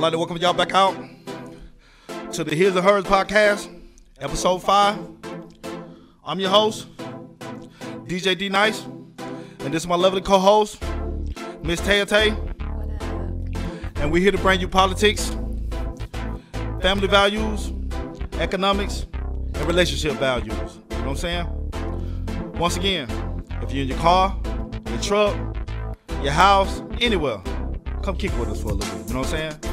I'd like to welcome y'all back out to the His and Hers podcast, episode five. I'm your host, DJ D Nice, and this is my lovely co-host, Miss Taya Tay. And we're here to bring you politics, family values, economics, and relationship values. You know what I'm saying? Once again, if you're in your car, your truck, your house, anywhere, come kick with us for a little bit. You know what I'm saying?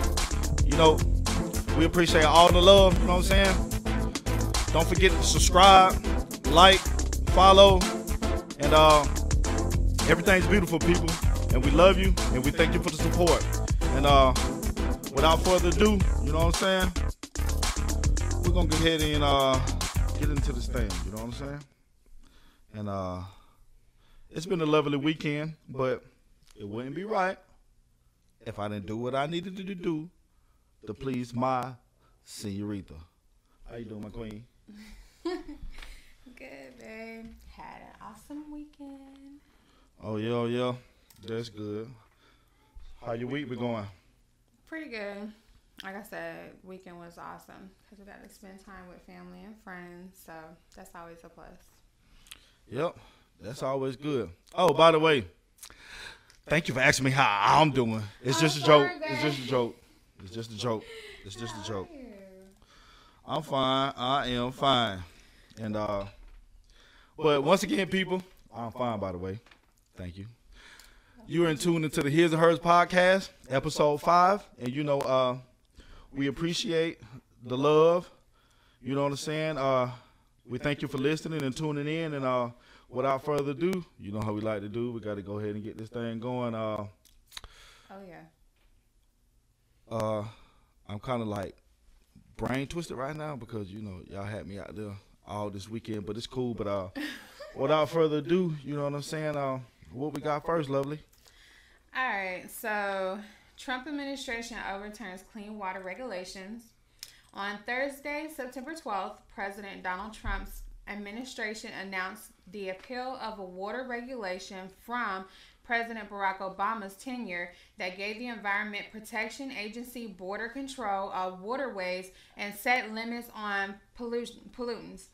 You know, we appreciate all the love. You know what I'm saying? Don't forget to subscribe, like, follow, and uh, everything's beautiful, people. And we love you, and we thank you for the support. And uh, without further ado, you know what I'm saying? We're gonna go ahead and uh, get into this thing. You know what I'm saying? And uh, it's been a lovely weekend, but it wouldn't be right if I didn't do what I needed to do to please my senorita. How you doing, my queen? Good, babe. Had an awesome weekend. Oh yeah, oh yeah, that's good. How your week been going? Pretty good. Like I said, weekend was awesome because we got to spend time with family and friends. So that's always a plus. Yep, that's always good. Oh, by the way, thank you for asking me how I'm doing. It's oh, just a joke. It's just a joke. It's just a joke. It's just a joke. I'm fine. I am fine. And uh but once again, people, I'm fine by the way. Thank you. You are in tune into the His and Hers podcast, episode five. And you know, uh we appreciate the love. You know what I'm saying? Uh we thank you for listening and tuning in and uh without further ado, you know how we like to do. We gotta go ahead and get this thing going. Uh Oh yeah. Uh I'm kinda like brain twisted right now because you know y'all had me out there all this weekend, but it's cool. But uh, without further ado, you know what I'm saying? Uh, what we got first, lovely? All right. So Trump administration overturns clean water regulations. On Thursday, September 12th, President Donald Trump's administration announced the appeal of a water regulation from President Barack Obama's tenure that gave the Environment Protection Agency border control of waterways and set limits on pollution, pollutants.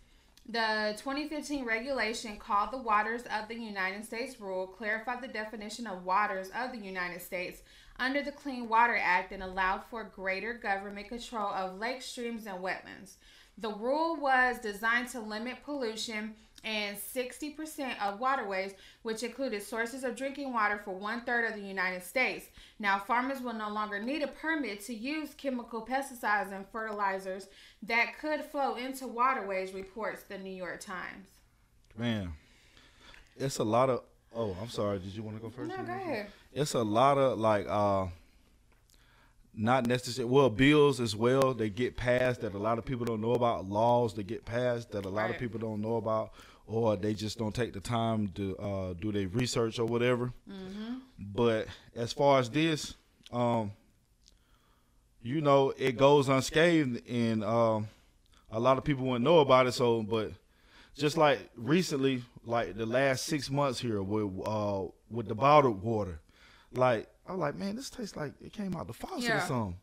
The 2015 regulation called the Waters of the United States rule clarified the definition of waters of the United States under the Clean Water Act and allowed for greater government control of lake streams and wetlands. The rule was designed to limit pollution and 60% of waterways, which included sources of drinking water for one third of the United States. Now, farmers will no longer need a permit to use chemical pesticides and fertilizers that could flow into waterways, reports the New York Times. Man, it's a lot of. Oh, I'm sorry. Did you want to go first? No, go ahead. It's a lot of like uh, not necessary. Well, bills as well. They get passed that a lot of people don't know about. Laws that get passed that a lot of people don't know about, or they just don't take the time to uh, do their research or whatever. But as far as this, um, you know, it goes unscathed, and um, a lot of people wouldn't know about it. So, but just like recently, like the last six months here with uh, with the bottled water, like I'm like, man, this tastes like it came out the faucet or something.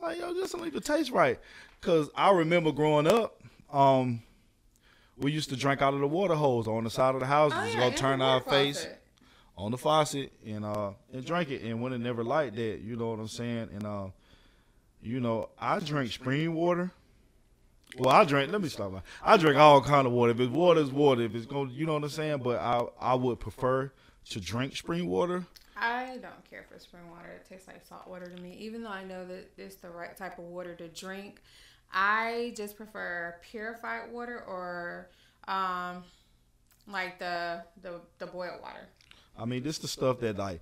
Like, yo, this don't even taste right. Cause I remember growing up, um, we used to drink out of the water hose on the side of the house. Oh, just yeah, go turn our face faucet. on the faucet and uh and drink it and when it never like that you know what i'm saying and uh you know i drink spring water well i drink let me stop i drink all kind of water if it's water it's water if it's going you know what i'm saying but i i would prefer to drink spring water I don't care for spring water. It tastes like salt water to me. Even though I know that it's the right type of water to drink, I just prefer purified water or um, like the the the boiled water. i mean this is the stuff that like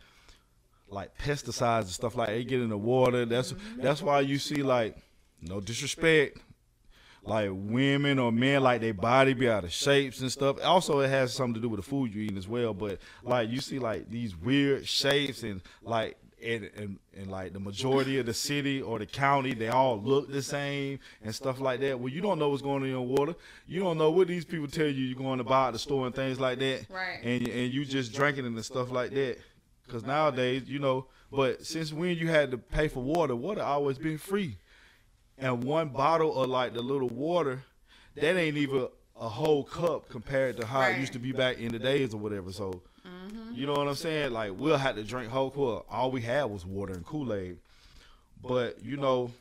like pesticides and stuff like they get in the water that's that's why you see like no disrespect like women or men like their body be out of shapes and stuff. Also, it has something to do with the food you eat as well. But like you see like these weird shapes and like and, and and like the majority of the city or the county, they all look the same and stuff like that. Well, you don't know what's going on in your water. You don't know what these people tell you you're going to buy at the store and things like that. Right. And and you just drinking and stuff like that. Because nowadays, you know, But since when you had to pay for water, water always been free. And one bottle of like the little water, that ain't even a whole cup compared to how it used to be back in the days or whatever. So, you know what I'm saying? Like we'll have to drink whole cup. All we had was water and Kool Aid. But you know,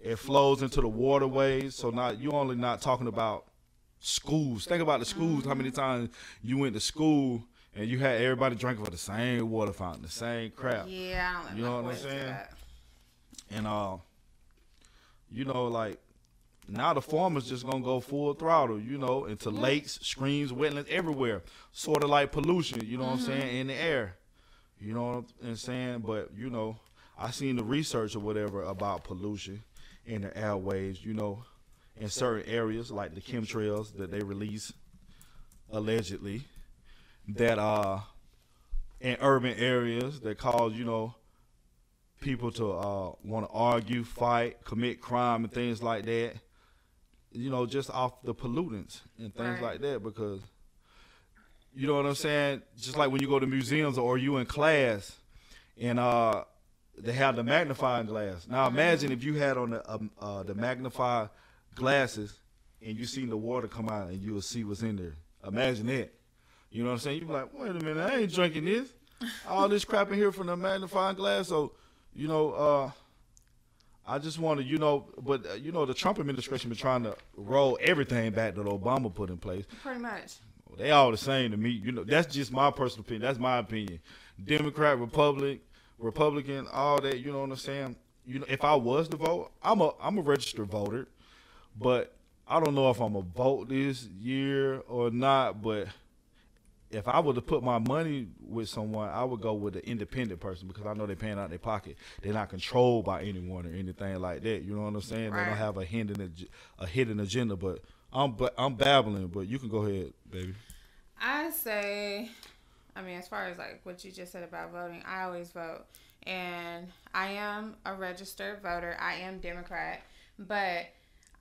it flows into the waterways. So not you only not talking about schools. Think about the schools. How many times you went to school and you had everybody drinking for the same water fountain, the same crap. Yeah, I don't You know what I'm saying? And uh, you know, like now the farmers just gonna go full throttle, you know, into lakes, streams, wetlands, everywhere. Sort of like pollution, you know what I'm saying, in the air. You know what I'm saying? But you know, I seen the research or whatever about pollution in the airways, you know, in certain areas like the chemtrails that they release allegedly that uh in urban areas that cause, you know, people to uh, want to argue, fight, commit crime, and things like that. You know, just off the pollutants and things Right. like that. Because you know what I'm saying. Just like when you go to museums or you in class, and uh, they have the magnifying glass. Now imagine if you had on the um, uh, the magnified glasses and you seen the water come out and you will see what's in there. Imagine that. You know what I'm saying? You be like, wait a minute, I ain't drinking this. All this crap in here from the magnifying glass. So, you know, uh, I just want to, you know, but uh, you know, the Trump administration been trying to roll everything back that Obama put in place. Pretty much. They all the same to me. You know, that's just my personal opinion. That's my opinion. Democrat, Republic, Republican, all that. You know what I'm saying? You know, if I was to vote, I'm a I'm a registered voter, but I don't know if I'm a vote this year or not. But if I were to put my money with someone, I would go with an independent person because I know they're paying out their pocket. They're not controlled by anyone or anything like that. You know what I'm saying? They don't have a hidden a hidden agenda. But I'm but I'm babbling. But you can go ahead, baby. I say, I mean, as far as like what you just said about voting, I always vote. And I am a registered voter. I am Democrat. But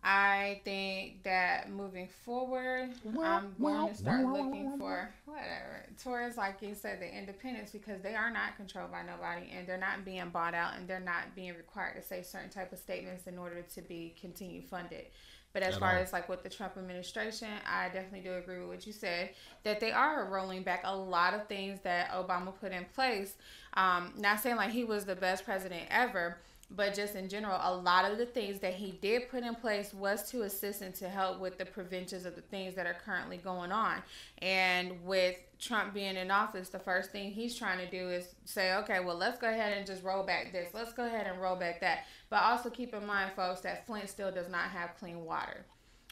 I think that moving forward, I'm going to start looking for whatever towards, like you said, the independence because they are not controlled by nobody and they're not being bought out and they're not being required to say certain type of statements in order to be continued funded. But as At far all. as like with the Trump administration, I definitely do agree with what you said that they are rolling back a lot of things that Obama put in place. Um, not saying like he was the best president ever, but just in general, a lot of the things that he did put in place was to assist and to help with the preventions of the things that are currently going on. And with Trump being in office, the first thing he's trying to do is say, okay, well, let's go ahead and just roll back this. Let's go ahead and roll back that. But also keep in mind, folks, that Flint still does not have clean water.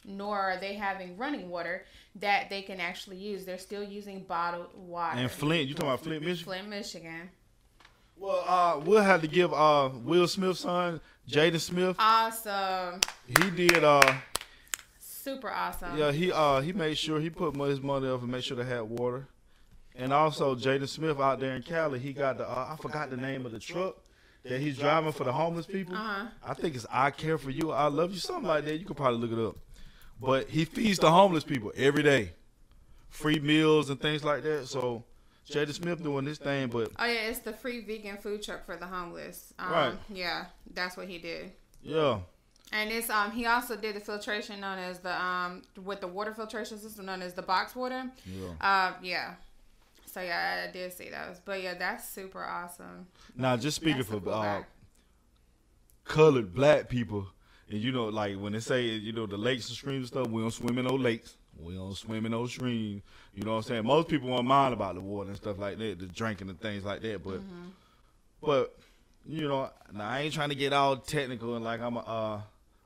Nor are they having running water that they can actually use. They're still using bottled water. And Flint, you talking about Flint, Michigan? Flint, Michigan. Well, uh, we'll have to give uh Will Smith's son, Jaden Smith. Awesome. He did uh Super awesome. yeah he uh he made sure he put his money up and made sure they had water. And also Jaden Smith out there in Cali, he got the uh, I forgot the name of the truck that he's driving for the homeless people. Uh-huh. I think it's I care for you, I love you, something like that. You could probably look it up. But he feeds the homeless people every day, free meals and things like that. So Jaden Smith doing this thing, but Oh yeah, it's the free vegan food truck for the homeless. Um, Right. Yeah, that's what he did. yeah. And it's um he also did the filtration known as the um with the water filtration system known as the box water. Yeah. Uh yeah. So yeah, I, did see those. But yeah, that's super awesome. Now, just speaking That's for uh, colored black people, and you know, like when they say, you know, the lakes and streams and stuff, we don't swim in no lakes. We don't swim in those streams. You know what I'm saying? Most people won't mind about the water and stuff like that, the drinking and things like that. But, Mm-hmm. but you know, now I ain't trying to get all technical and like I'm a uh,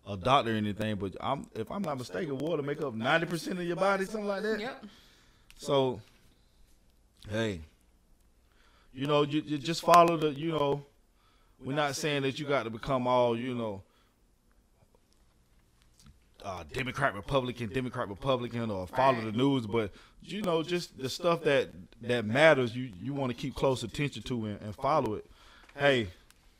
a doctor or anything. But I'm, if I'm not mistaken, water make up ninety percent of your body, something like that. Yep. So, hey, you know, you, you just follow the, you know, we're not saying that you got to become all, you know, uh, Democrat, Republican, Democrat, Republican, or follow Right. the news, but you know, just the stuff that that matters, you you want to keep close attention to and, and follow it. Hey,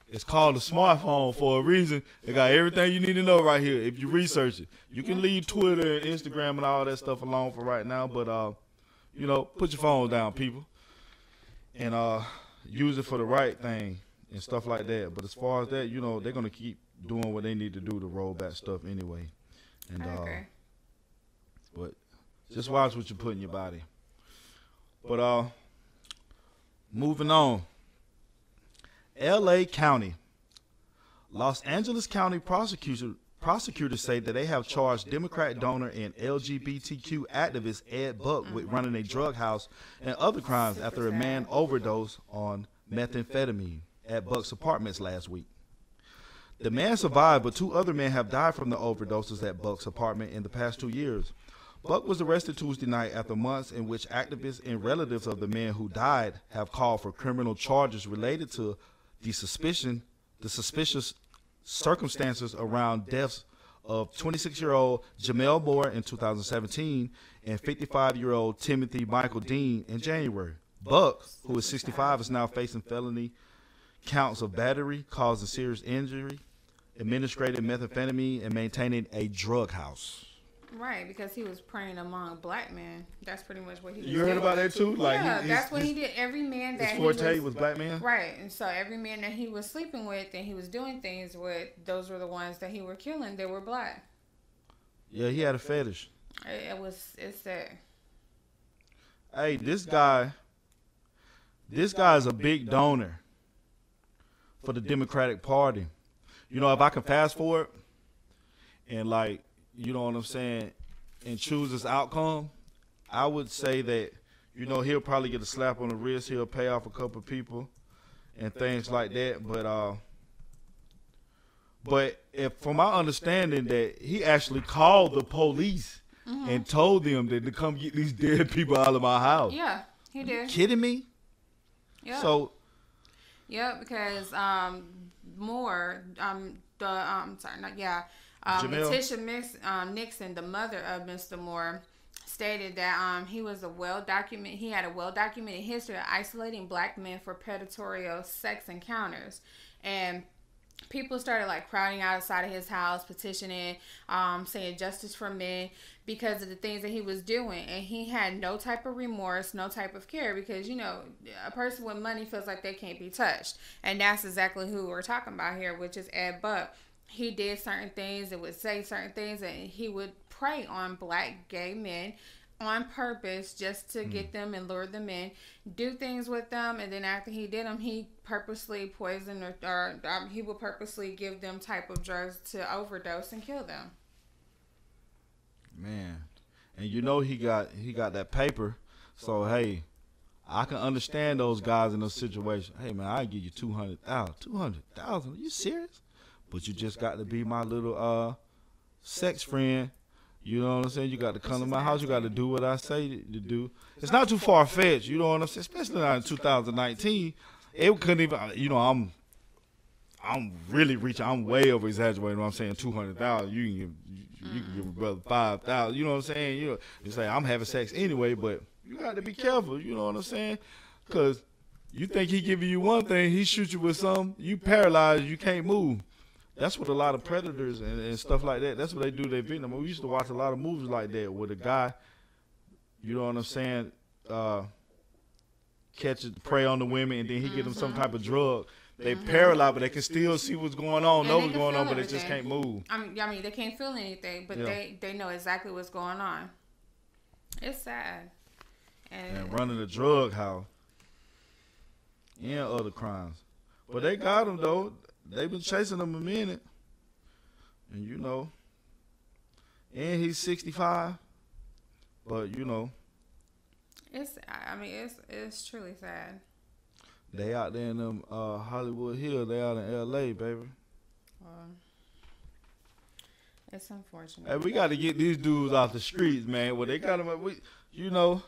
it's called a smartphone for a reason. It got everything you need to know right here. If you research it, you can leave Twitter and Instagram and all that stuff alone for right now. But uh, you know, put your phone down, people. And uh, use it for the right thing and stuff like that. But as far as that, you know, they're gonna keep doing what they need to do to roll back stuff anyway. And I uh, but just watch what you put in your body. But uh, moving on. L.A. County, Los Angeles County prosecutor prosecutors say that they have charged Democrat donor and LGBTQ activist Ed Buck with running a drug house and other crimes after a man overdosed on methamphetamine at Buck's apartments last week. The man survived, but two other men have died from the overdoses at Buck's apartment in the past two years. Buck was arrested Tuesday night after months in which activists and relatives of the men who died have called for criminal charges related to the suspicion, the suspicious circumstances around deaths of 26-year-old Gemmel Moore in 2017 and 55-year-old Timothy Michael Dean in January. Buck, who is 65, is now facing felony counts of battery, causing serious injury, administrating methamphetamine, and maintaining a drug house. Right, because he was preying among black men. That's pretty much what he was You heard about that too? Like yeah, he, that's what he did. Every man that his he forte was, was black man. right, and so every man that he was sleeping with and he was doing things with, those were the ones that he were killing. They were black. Yeah, he had a fetish. It, it was it's sad. Hey, this guy, this guy is a big donor for the Democratic Party. You know, if I can fast forward and like, you know what I'm saying, and choose this outcome, I would say that, you know, he'll probably get a slap on the wrist. He'll pay off a couple people and things like that. But uh, but if from my understanding that he actually called the police and told them that to come get these dead people out of my house. Yeah, he did. Kidding me? Yeah. So Yeah, because um, Moore, um, the um, sorry, not yeah, um? LaTisha Mix, um, Nixon, the mother of Mr. Moore, stated that um, he was a well documented, he had a well documented history of isolating black men for predatory sex encounters, and people started like crowding outside of his house, petitioning, um, saying justice for men because of the things that he was doing. And he had no type of remorse, no type of care because, you know, a person with money feels like they can't be touched. And that's exactly who we're talking about here, which is Ed Buck. He did certain things and would say certain things, and he would prey on black gay men on purpose just to get them and lure them in, do things with them, and then after he did them, he purposely poisoned or, or um, he would purposely give them type of drugs to overdose and kill them. Man, and you know he got he got that paper. So hey, I can understand those guys in those situations. Hey man, I give you two hundred thousand. Two hundred thousand? Are you serious? But you just got to be my little uh sex friend. You know what I'm saying? You got to come to my house. You got to do what I say to do. It's not too far fetched. You know what I'm saying? Especially not in 2019. It couldn't even. You know, I'm. I'm really reaching. I'm way over exaggerating. When I'm saying two hundred thousand. You can give. You, you can give a brother five thousand. You know what I'm saying? You know, you say I'm having sex anyway, but you got to be careful. You know what I'm saying? Because you think he giving you one thing, he shoot you with some. You paralyzed. You can't move. That's what a lot of predators and, and stuff like that. That's what they do. They victim. We used to watch a lot of movies like that where the guy, you know what I'm saying, uh, catches prey on the women and then he get them some type of drug. They paralyzed, but they can still see what's going on, And know what's going on, but they just can't move. I mean, I mean, they can't feel anything, but Yeah. they they know exactly what's going on. It's sad, and, And running a drug house and other crimes. But they got him though. They've been chasing him a minute, and you know, and he's 65. But you know, it's I mean, it's it's truly sad. They out there in them uh, Hollywood Hills. They out in L.A., baby. Um, it's unfortunate. Hey, we got to get these dudes off the streets, man. Well, they got them. We, you know,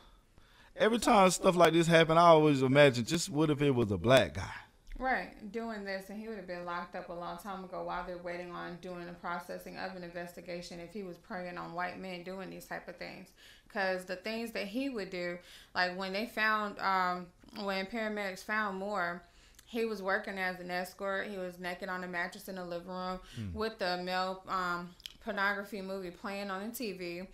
every time stuff like this happen, I always imagine, just what if it was a black guy? Right, doing this, and he would have been locked up a long time ago while they're waiting on doing the processing of an investigation if he was preying on white men doing these type of things. Because the things that he would do, like when they found, um, when paramedics found Moore, he was working as an escort. He was naked on a mattress in the living room with the male um, pornography movie playing on the TV.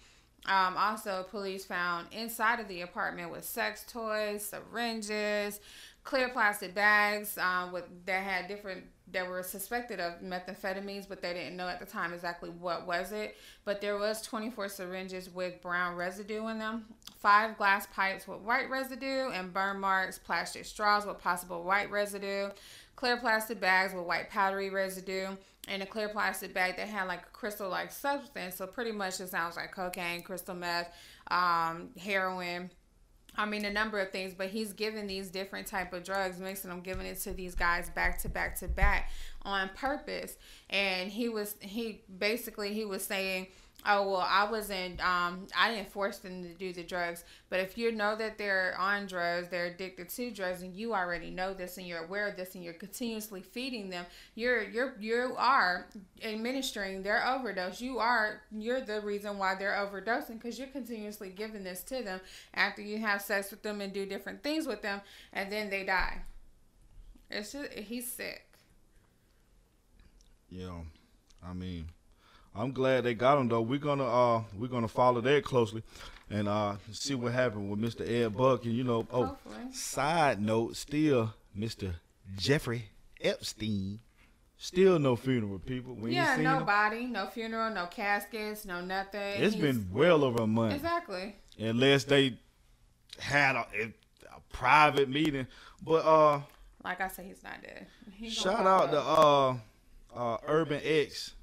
Um, also, police found inside of the apartment with sex toys, syringes, clear plastic bags um, with that had different that were suspected of methamphetamines, but they didn't know at the time exactly what was it. But there was 24 syringes with brown residue in them, five glass pipes with white residue, and burn marks, plastic straws with possible white residue, clear plastic bags with white powdery residue, and a clear plastic bag that had like a crystal-like substance. So pretty much it sounds like cocaine, crystal meth, um, heroin I mean a number of things, but he's giving these different type of drugs, mixing them, giving it to these guys back to back to back on purpose. And he was he basically he was saying oh well i wasn't um i didn't force them to do the drugs. But if you know that they're on drugs they're addicted to drugs and you already know this and you're aware of this and you're continuously feeding them you're you're you are administering their overdose. You are you're the reason why they're overdosing because you're continuously giving this to them after you have sex with them and do different things with them and then they die. It's just he's sick. Yeah i mean I'm glad they got him though. We're gonna uh we're gonna follow that closely and uh see what happened with Mr. Ed Buck and you know oh Hopefully. side note still Mr. Jeffrey Epstein still no funeral people. We yeah, no body, no funeral, no caskets, no nothing. It's He's, been well over a month. Exactly. Unless they had a, a, private meeting, but uh like I said, he's not dead. He's shout out to uh uh Urban X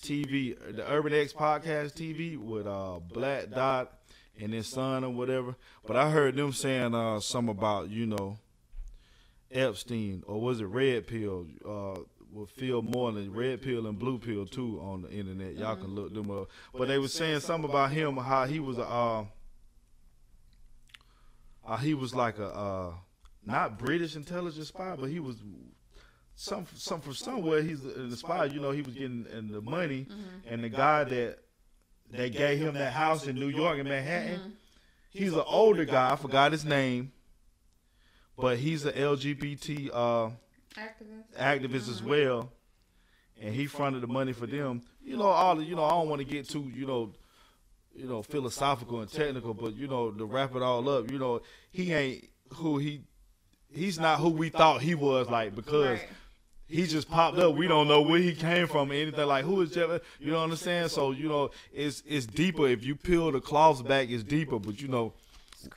TV, the Urban X Podcast TV with uh, Black Dot and his son or whatever. But I heard them saying uh, something about you know Epstein or was it Red Pill uh, with Phil Moreland, Red Pill and Blue Pill too on the internet. Y'all can look them up. But they were saying something about him how he was a uh, uh, he was like a uh, not British intelligence spy, but he was some some from somewhere he's inspired. You know, he was getting the money, mm-hmm. and the guy that they gave him that house in New York in Manhattan, mm-hmm. he's an older guy. I forgot his name, but he's an LGBT uh, activist, activist mm-hmm. as well, and he fronted the money for them. You know, all the, you know, I don't want to get too you know you know, philosophical and technical, but you know, to wrap it all up, you know, he ain't who he he's not who we thought he was like because right he just popped up. We don't know where he came from or anything. Like who is Jeff? You know what I'm saying? So you know, it's it's deeper. If you peel the cloths back, it's deeper. But you know,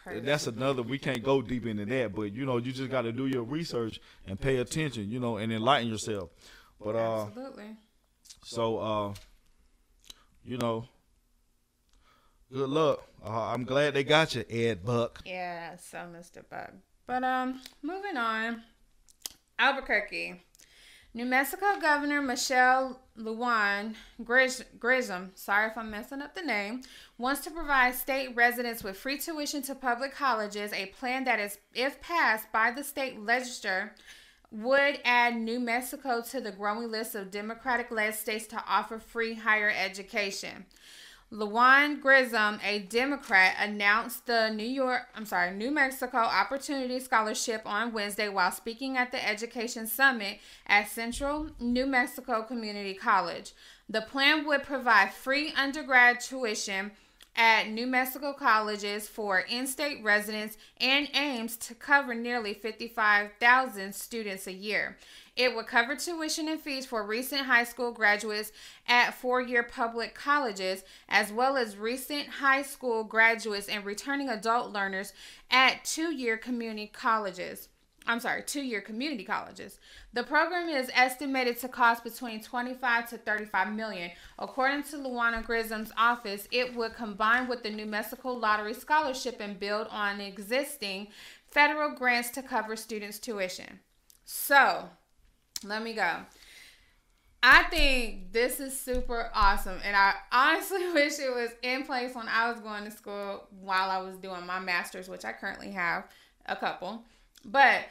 that's another. We can't go deep into that. But you know, you just got to do your research and pay attention. You know, and enlighten yourself. But uh, absolutely. So uh, you know, good luck. Uh, I'm glad they got you, Ed Buck. Yeah, so Mr. Buck. But um, moving on, Albuquerque. New Mexico Governor Michelle Lujan Grisham, sorry if I'm messing up the name, wants to provide state residents with free tuition to public colleges, a plan that is, if passed by the state legislature, would add New Mexico to the growing list of Democratic led states to offer free higher education. Lujan Grisham, a Democrat, announced the New York, I'm sorry, New Mexico Opportunity Scholarship on Wednesday while speaking at the Education Summit at Central New Mexico Community College. The plan would provide free undergrad tuition at New Mexico colleges for in state residents and aims to cover nearly 55,000 students a year. It would cover tuition and fees for recent high school graduates at four year public colleges, as well as recent high school graduates and returning adult learners at two year community colleges. I'm sorry, two year community colleges. The program is estimated to cost between 25 to 35 million. According to Lujan Grisham's office, it would combine with the New Mexico Lottery Scholarship and build on existing federal grants to cover students' tuition. So, let me go. I think this is super awesome. And I honestly wish it was in place when I was going to school while I was doing my master's, which I currently have a couple. But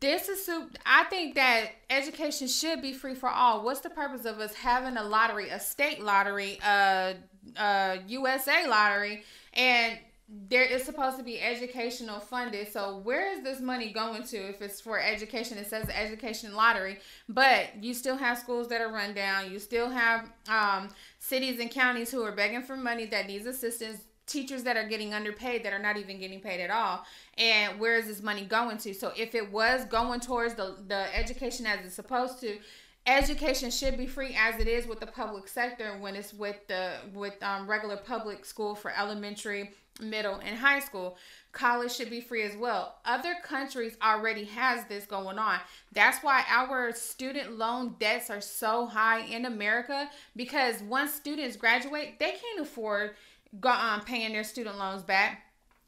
this is I think that education should be free for all. What's the purpose of us having a lottery, a state lottery, a, a USA lottery, and there is supposed to be educational funded. So where is this money going to if it's for education? It says education lottery, but you still have schools that are run down. You still have um, cities and counties who are begging for money that needs assistance teachers that are getting underpaid that are not even getting paid at all. And where is this money going to? So if it was going towards the the education as it's supposed to education should be free as it is with the public sector when it's with the with um, regular public school for elementary middle and high school. College should be free as well. Other countries already has this going on. That's why our student loan debts are so high in america because once students graduate they can't afford um, paying their student loans back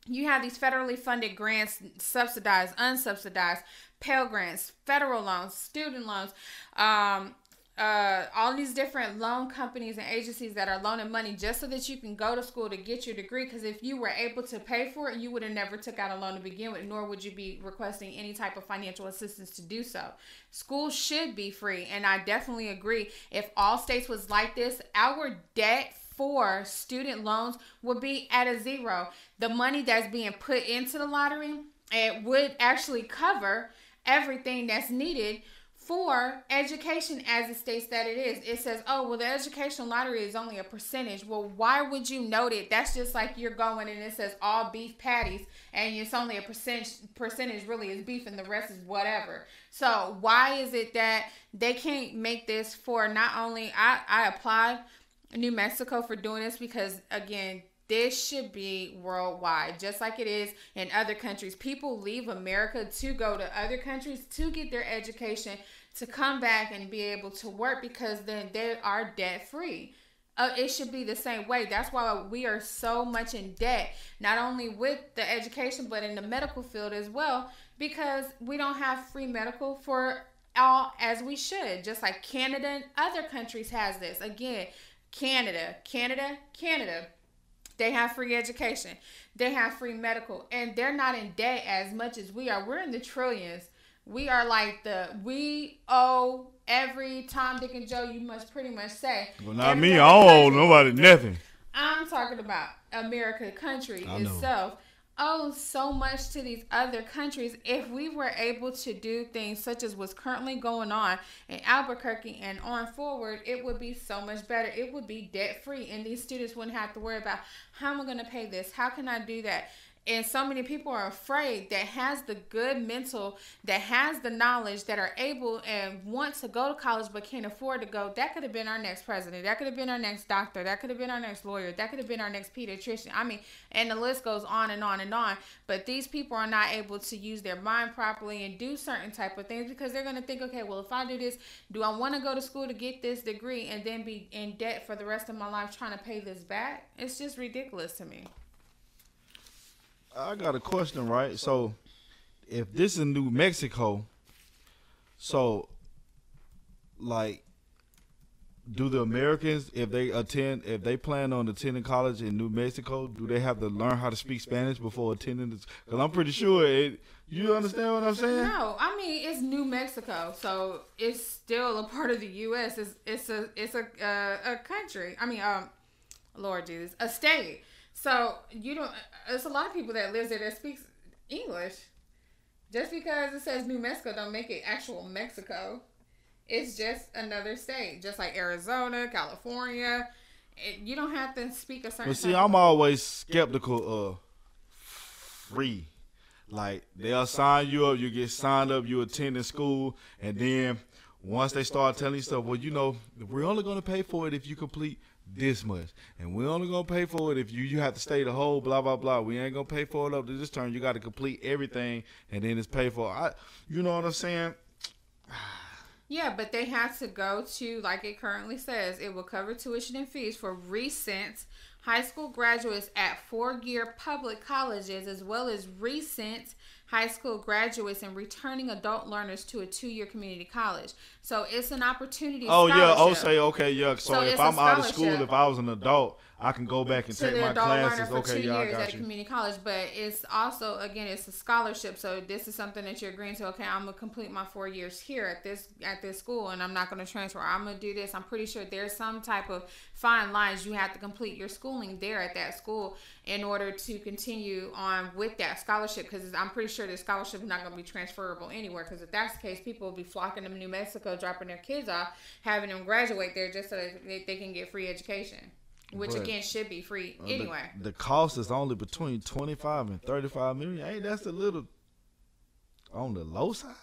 you have these federally funded grants, subsidized, unsubsidized, Pell Grants, federal loans, student loans, um, uh, all these different loan companies and agencies that are loaning money just so that you can go to school to get your degree. Because if you were able to pay for it, you would have never took out a loan to begin with, nor would you be requesting any type of financial assistance to do so. School should be free, and I definitely agree. If all states was like this, our debt for student loans would be at a zero. The money that's being put into the lottery it would actually cover everything that's needed for education as it states that it is. It says, oh, well, the education lottery is only a percentage. Well, why would you note it? That's just like you're going and it says all beef patties and it's only a percentage percentage really is beef and the rest is whatever. So why is it that they can't make this for not only I, I applied New Mexico for doing this because again, this should be worldwide, just like it is in other countries. People leave America to go to other countries to get their education, to come back and be able to work because then they are debt free. Uh, it should be the same way. That's why we are so much in debt, not only with the education, but in the medical field as well, because we don't have free medical for all as we should. Just like Canada and other countries has this. Again, Canada, Canada, Canada they have free education. They have free medical. And they're not in debt as much as we are. We're in the trillions. We are like the we owe every Tom, Dick, and Joe. You must pretty much say. Well, not me. I don't owe nobody nothing. I'm talking about America, country itself owe so much to these other countries if we were able to do things such as what's currently going on in Albuquerque and on forward, it would be so much better. It would be debt free, and these students wouldn't have to worry about how am I going to pay this? How can I do that? And so many people are afraid that has the good mental that has the knowledge that are able and want to go to college but can't afford to go that could have been our next president. That could have been our next doctor. That could have been our next lawyer. That could have been our next pediatrician. I mean and the list goes on and on and on. But these people are not able to use their mind properly and do certain type of things because they're going to think okay well if i do this do i want to go to school to get this degree and then be in debt for the rest of my life trying to pay this back? It's just ridiculous to me I got a question, right? So, if this is New Mexico, so like, do the Americans, if they attend, if they plan on attending college in New Mexico, do they have to learn how to speak Spanish before attending? Because I'm pretty sure it. You understand what I'm saying? No, I mean it's New Mexico, so it's still a part of the U.S. It's it's a it's a uh, a country. I mean, um, Lord Jesus, a state. So you don't. There's a lot of people that lives there that speaks English. Just because it says New Mexico don't make it actual Mexico. It's just another state, just like Arizona, California. It, you don't have to speak a certain. But see, I'm always skeptical of free. Like they'll sign you up, you get signed up, you attend attending school, and then once they start telling you stuff, well, you know, we're only going to pay for it if you complete this much, and we're only gonna pay for it if you you have to stay the whole blah blah blah. We ain't gonna pay for it up to this term. You got to complete everything, and then it's paid for. I, you know what I'm saying? Yeah, but they have to go to, like it currently says, it will cover tuition and fees for recent high school graduates at four year public colleges as well as recent high school graduates and returning adult learners to a two-year community college. So it's an opportunity. Oh yeah, oh say okay, yeah. So, so if I'm out of school, if I was an adult, I can go back and take my classes. For okay, two yeah, years at you. community college, but it's also again it's a scholarship. So this is something that you're agreeing to. Okay, I'm gonna complete my four years here at this at this school, and I'm not gonna transfer. I'm gonna do this. I'm pretty sure there's some type of fine lines you have to complete your schooling there at that school in order to continue on with that scholarship. Because I'm pretty sure the scholarship is not gonna be transferable anywhere. Because if that's the case, people will be flocking to New Mexico, dropping their kids off, having them graduate there just so that they, they can get free education. Which But- again should be free Uh, the- anyway. the, cost is only between twenty five and thirty five million. Hey, that's a little on the low side?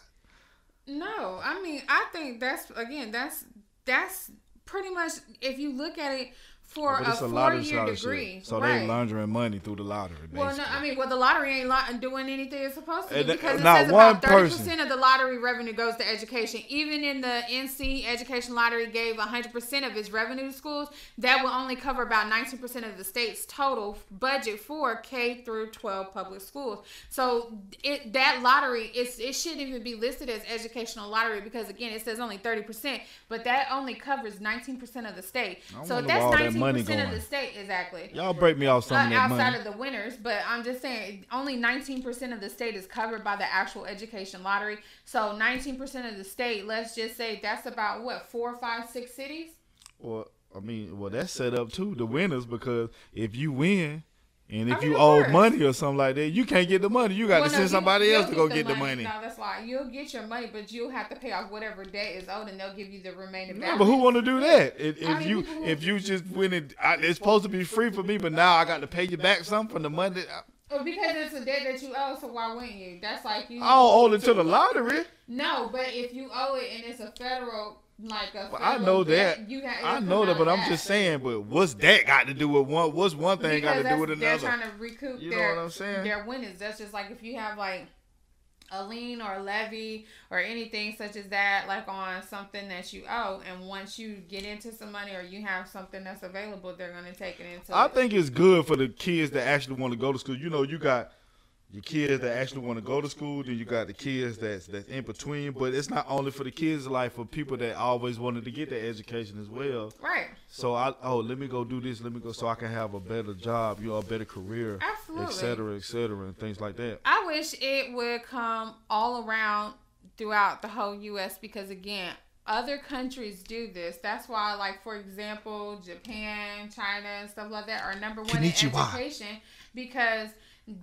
No, I mean I think that's again that's that's pretty much if you look at it for Oh, a a four lottery year scholarship. degree. So right. they laundering money through the lottery. Basically. Well, no, I mean, well, the lottery ain't lo- doing anything it's supposed to that- because it not says one about thirty percent of the lottery revenue goes to education. Even in the NC Education Lottery gave hundred percent of its revenue to schools, that will only cover about nineteen percent of the state's total budget for K through twelve public schools. So it that lottery it's it shouldn't even be listed as educational lottery because again it says only thirty percent, but that only covers nineteen percent of the state. So that's where all that nineteen money percent of the state exactly Y'all break me off some of that outside money. of the winners, but I'm just saying only 19% of the state is covered by the actual education lottery. So 19% of the state, let's just say that's about what four, five, six cities. Well, I mean, well, that's set up too, the winners, because if you win and if I mean, you owe money or something like that, you can't get the money. You got Well, to no, send somebody else to go get the money. No, that's why you'll get your money, but you'll have to pay off whatever debt is owed, and they'll give you the remaining No, balance. but who want to do that? If, if I mean, you if you just win it, I, it's supposed to be free for me, but now I got to pay you back something from the money. I, Oh, well, because it's a debt that you owe, so why wouldn't you? That's like you. I don't owe it to the lottery. No, but if you owe it and it's a federal, like a Well, I know debt, that. You have, I know that, but I'm that. just saying. But what's that got to do with one? What's one thing got to do with another? They're trying to recoup You know what I'm saying? their winnings. That's just like if you have like a lien or a levy or anything such as that, like on something that you owe, and once you get into some money or you have something that's available, they're gonna take it into. I it. think it's good for the kids that actually want to go to school. You know, you got your kids that actually want to go to school, then you got the kids that's that's in between. But it's not only for the kids, like for people that always wanted to get their education as well. right. So I oh let me go do this, let me go so I can have a better job, you know, a better career, Absolutely. et cetera, et cetera, and things like that. I wish it would come all around throughout the whole U.S. because again, other countries do this. That's why, like for example, Japan, China, and stuff like that are number one in education because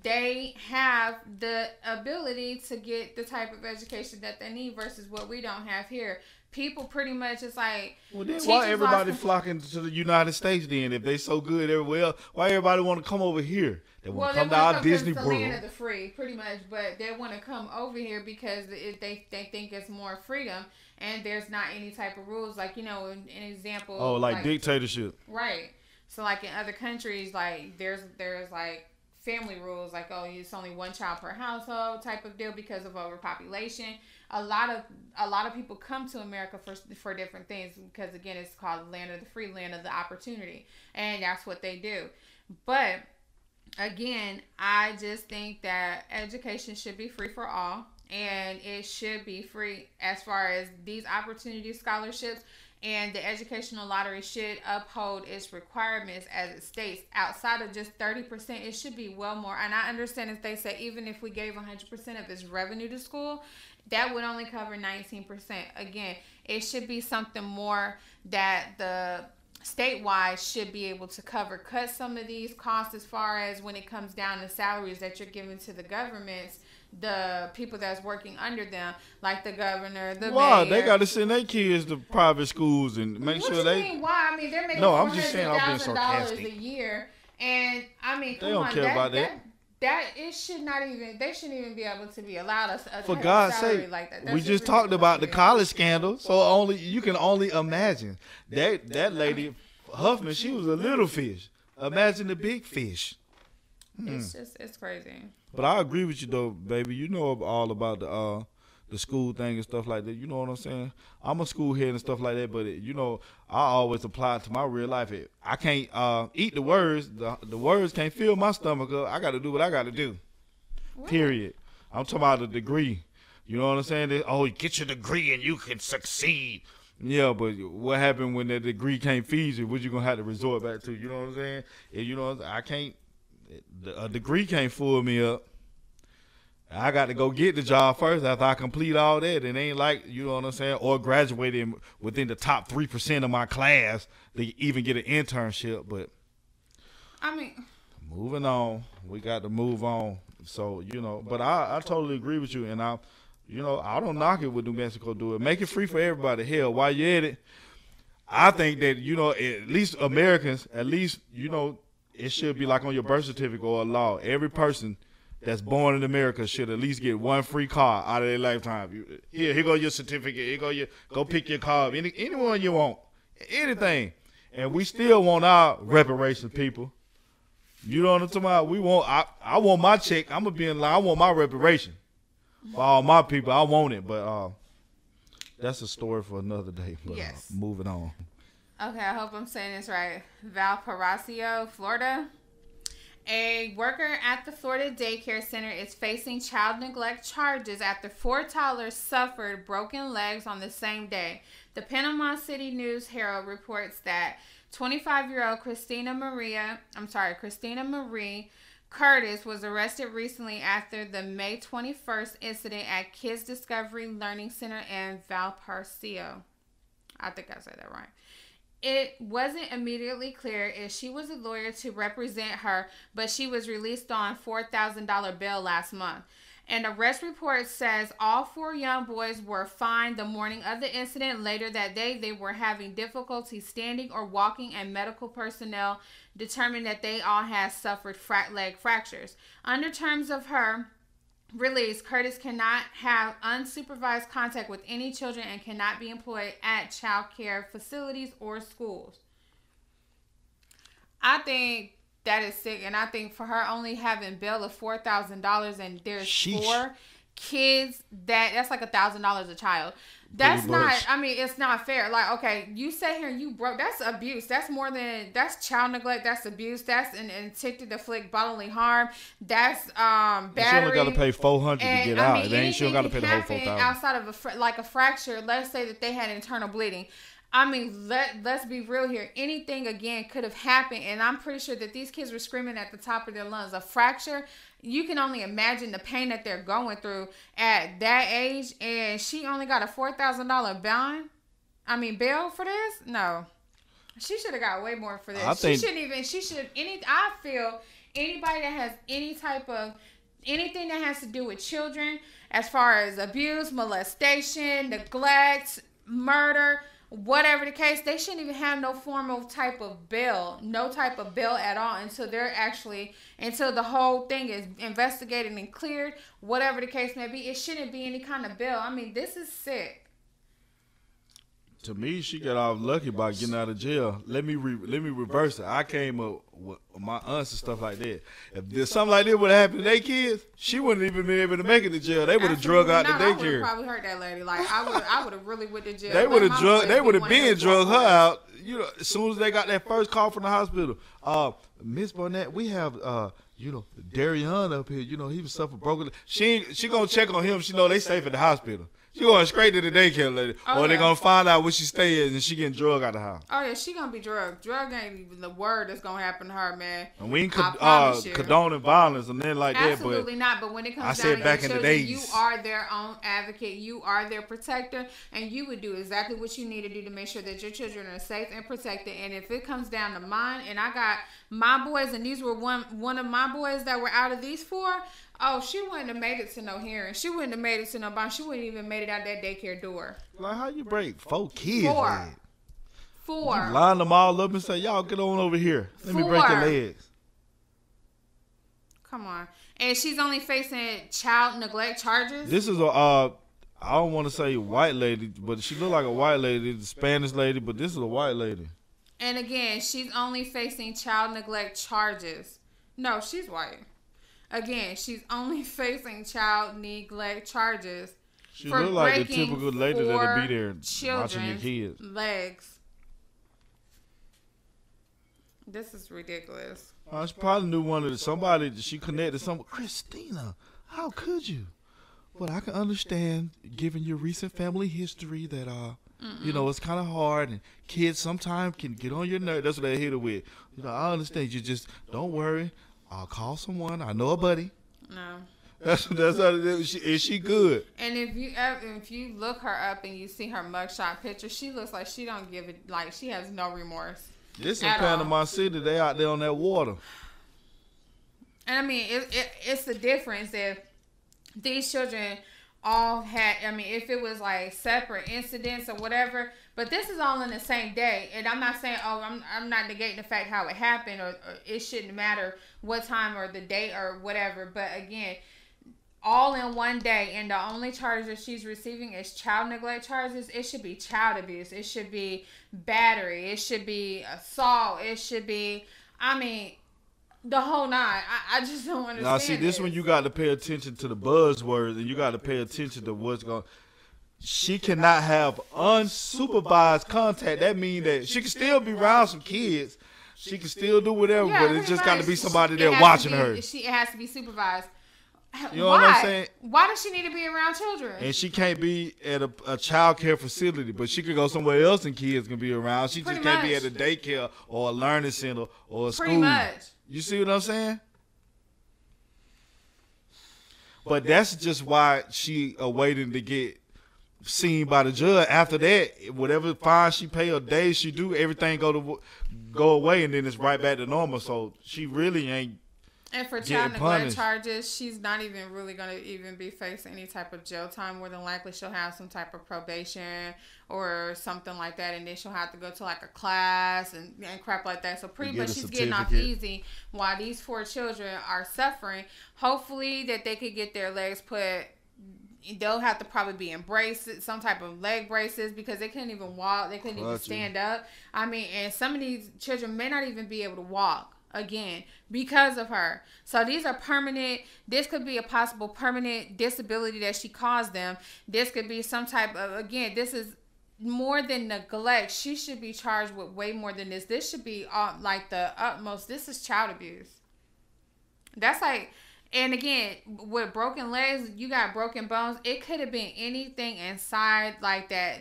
they have the ability to get the type of education that they need versus what we don't have here. People pretty much it's like Well, then why everybody con- flocking to the United States? Then, if they so good everywhere, else, why everybody want to come over here? They want Well, to come to our come Disney it's the land of World. the free, pretty much. But they want to come over here because it, they they think it's more freedom, and there's not any type of rules. Like you know, an, an example. Oh, like dictatorship. Right. So like in other countries, like there's there's like family rules, like oh it's only one child per household type of deal because of overpopulation. A lot of a lot of people come to America for for different things because again it's called the land of the free, land of the opportunity, and that's what they do. But again, I just think that education should be free for all and it should be free as far as these opportunity scholarships and the educational lottery should uphold its requirements as it states. Outside of just 30% it should be well more. And i understand if they say even if we gave 100% of its revenue to school that would only cover 19% again it should be something more that the statewide should be able to cover. Cut some of these costs as far as when it comes down to salaries that you're giving to the governments the people that's working under them like the governor the Why mayor. they got to send their kids to private schools and make what sure you they mean why i mean they're making No, I'm just saying I'm being $400,000 sarcastic. a year and i mean They don't on, care that, about that. that that it should not even they shouldn't even be able to be allowed a For God's sake, like that. We just talked about the college scandal, so only you can only imagine that that lady Huffman. She was a little fish. Imagine the big fish. It's just it's crazy. But I agree with you though, baby. You know all about the uh the school thing and stuff like that. You know what I'm saying? I'm a school head and stuff like that, but it, you know I always apply to my real life. It, I can't uh eat the words. The the words can't fill my stomach up. I got to do what I got to do. Period. I'm talking about a degree. You know what I'm saying? That, oh, get your degree and you can succeed. Yeah, but what happened when that degree can't feed you? What you gonna have to resort back to? You know what I'm saying? And you know I can't. A degree can't fool me up. I got to go get the job first after I complete all that. It ain't like you know what I'm saying, or graduating within the top three percent of my class to even get an internship. But I mean, moving on, we got to move on. So you know, but I, I totally agree with you, and I, you know, I don't knock it with New Mexico do it. Make it free for everybody. Hell, while you at it, I think that you know at least Americans, at least you know it should be like on your birth certificate or a law. Every person that's born in America should at least get one free car out of their lifetime. Here, here go your certificate. Here go your go pick your car. Any anyone you want, anything. And we still want our reparations, people. You know what I'm talking about? We want. I, I want my check. I'm gonna be in line. I want my reparation for all my people. I want it, but uh, that's a story for another day. But, uh, Yes. moving on. Okay, I hope I'm saying this right. Valparaiso, Florida. A worker at the Florida daycare center is facing child neglect charges after four toddlers suffered broken legs on the same day. The Panama City News Herald reports that 25 year old Christina Maria, I'm sorry, Christina Marie Curtis was arrested recently after the May 21st incident at Kids Discovery Learning Center in Valparaiso. I think I said that right. It wasn't immediately clear if she was a lawyer to represent her, but she was released on $4,000 bail last month. An arrest report says all four young boys were fined the morning of the incident. Later that day, they were having difficulty standing or walking, and medical personnel determined that they all had suffered fra- leg fractures. Under terms of her release, Curtis cannot have unsupervised contact with any children and cannot be employed at child care facilities or schools. I think that is sick, and I think for her only having bail of four thousand dollars and there's Sheesh. four kids that that's like a thousand dollars a child. That's not. I mean, it's not fair. Like, okay, you sat here and you broke. That's abuse. That's more than that's child neglect. That's abuse. That's an intent to inflict bodily harm. That's um battery. she only got to pay four hundred to get I out. mean, then she don't got to pay the whole four thousand. outside of a fr- like a fracture. Let's say that they had internal bleeding. I mean, let let's be real here. Anything again could have happened, and I'm pretty sure that these kids were screaming at the top of their lungs. A fracture, you can only imagine the pain that they're going through at that age. And she only got a four thousand dollar bond. I mean, bail for this? No, she should have got way more for this. I she shouldn't even. She should any. I feel anybody that has any type of anything that has to do with children, as far as abuse, molestation, neglect, murder, whatever the case, they shouldn't even have no formal type of bill, no type of bill at all until they're actually until the whole thing is investigated and cleared. Whatever the case may be, it shouldn't be any kind of bill. I mean, this is sick. To me, she got off lucky by getting out of jail. Let me re- let me reverse it. I came up with my aunts and stuff like that. If there's something like this would have happened to their kids, she wouldn't even been able to make it to jail. They would have drug out the. I would daycare. have probably hurt that lady. Like I would, I would have really went to jail. They would have drug. They would have been drug her out. You know, as soon as they got that first call from the hospital. Uh, Miss Barnett, we have uh, you know, Darian up here. You know, he was suffering broken. She she gonna check on him. She know they safe at the hospital. She going straight to the daycare lady, Oh, or they yeah. gonna find out where she stays and she getting drug out the house. Oh yeah, she gonna be drugged. Drug ain't even the word that's gonna happen to her, man. And we ain't I co- uh, condoning violence and then like Absolutely that, Absolutely not. But when it comes I said down back to in your the days. you are their own advocate. You are their protector, and you would do exactly what you need to do to make sure that your children are safe and protected. And if it comes down to mine, and I got my boys, and these were one one of my boys that were out of these four. Oh, she wouldn't have made it to no hearing. She wouldn't have made it to no bond. She wouldn't even made it out that daycare door. like how you break four kids? Four. leg? Four. You line them all up and say, "Y'all get on over here. Let me break your legs." Come on. And she's only facing child neglect charges. This is a uh, I don't want to say white lady, but she look like a white lady, the Spanish lady, but this is a white lady. And again, she's only facing child neglect charges. No, she's white. Again, she's only facing child neglect charges. She for look like the typical lady that'll be there watching your kids. Legs. This is ridiculous. Uh, she probably knew one of the, somebody that she connected some Christina. How could you? But I can understand, given your recent family history, that uh, you know, it's kind of hard, and kids sometimes can get on your nerve. That's what they hit her with. You know, I understand. You just don't worry. I'll call someone. I know a buddy. No. That's that's how it is. She, is she good? And if you if you look her up and you see her mugshot picture, she looks like she don't give it like she has no remorse. This in At all. Panama City. They out there on that water. And I mean, it, it, it's the difference if these children all had. I mean, if it was like separate incidents or whatever, But this is all in the same day, and I'm not saying oh I'm I'm not negating the fact how it happened or, or it shouldn't matter what time or the date or whatever. But again, all in one day, and the only charges that she's receiving is child neglect charges. It should be child abuse. It should be battery. It should be assault. It should be. I mean, the whole nine. I, I just don't understand. Now, see, this one you got to pay attention to the buzzwords, and you got to pay attention to what's going. She cannot have unsupervised contact. That means that she can still be around some kids. She can still do whatever, Yeah, but it's just got to be somebody there watching be- her, She it has to be supervised. You know Why? what I'm saying? Why does she need to be around children? and she can't be at a, a child care facility, but she could go somewhere else and kids can be around. She Pretty just can't be at a daycare or a learning center or a Pretty school. much. You see what I'm saying? But that's just why she awaiting to get seen by the judge. After that, whatever fine she pay or days she do, everything go to go away, and then it's right back to normal. So she really ain't. And for child neglect punished. charges, she's not even really going to even be facing any type of jail time. More than likely, she'll have some type of probation or something like that, and then she'll have to go to like a class and, and crap like that. So pretty get much, she's getting off easy while these four children are suffering. Hopefully, that they could get their legs put. They'll have to probably be in braces, some type of leg braces, because they couldn't even walk. They couldn't even stand up. I mean, and some of these children may not even be able to walk again because of her. So these are permanent. This could be a possible permanent disability that she caused them. This could be some type of again. This is more than neglect. She should be charged with way more than this. This should be uh, like the utmost. This is child abuse. That's like, and again, with broken legs, you got broken bones. It could have been anything inside like that,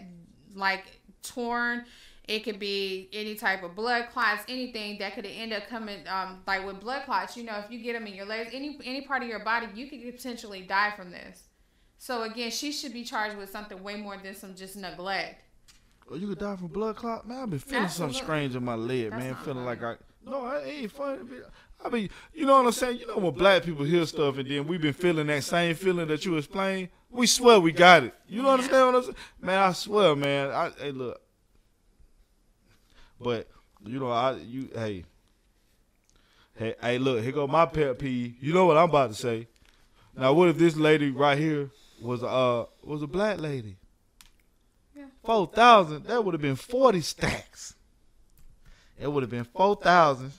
like torn. It could be any type of blood clots, anything that could end up coming, um, like with blood clots. You know, if you get them in your legs, any any part of your body, you could potentially die from this. So again, she should be charged with something way more than some just neglect. Oh, you could die from blood clot, man. I've been feeling something strange in my leg, That's man. Feeling like. I no, I ain't funny. I mean, you know what I'm saying? You know when black people hear stuff and then we've been feeling that same feeling that you explained, we swear we got it. You know what I'm saying? Man, I swear, man. I hey look. But you know, I you hey. Hey, hey, look, here go my pet peeve. You know what I'm about to say. Now, what if this lady right here was uh was a black lady? Four thousand. That would have been forty stacks. It would have been four thousand.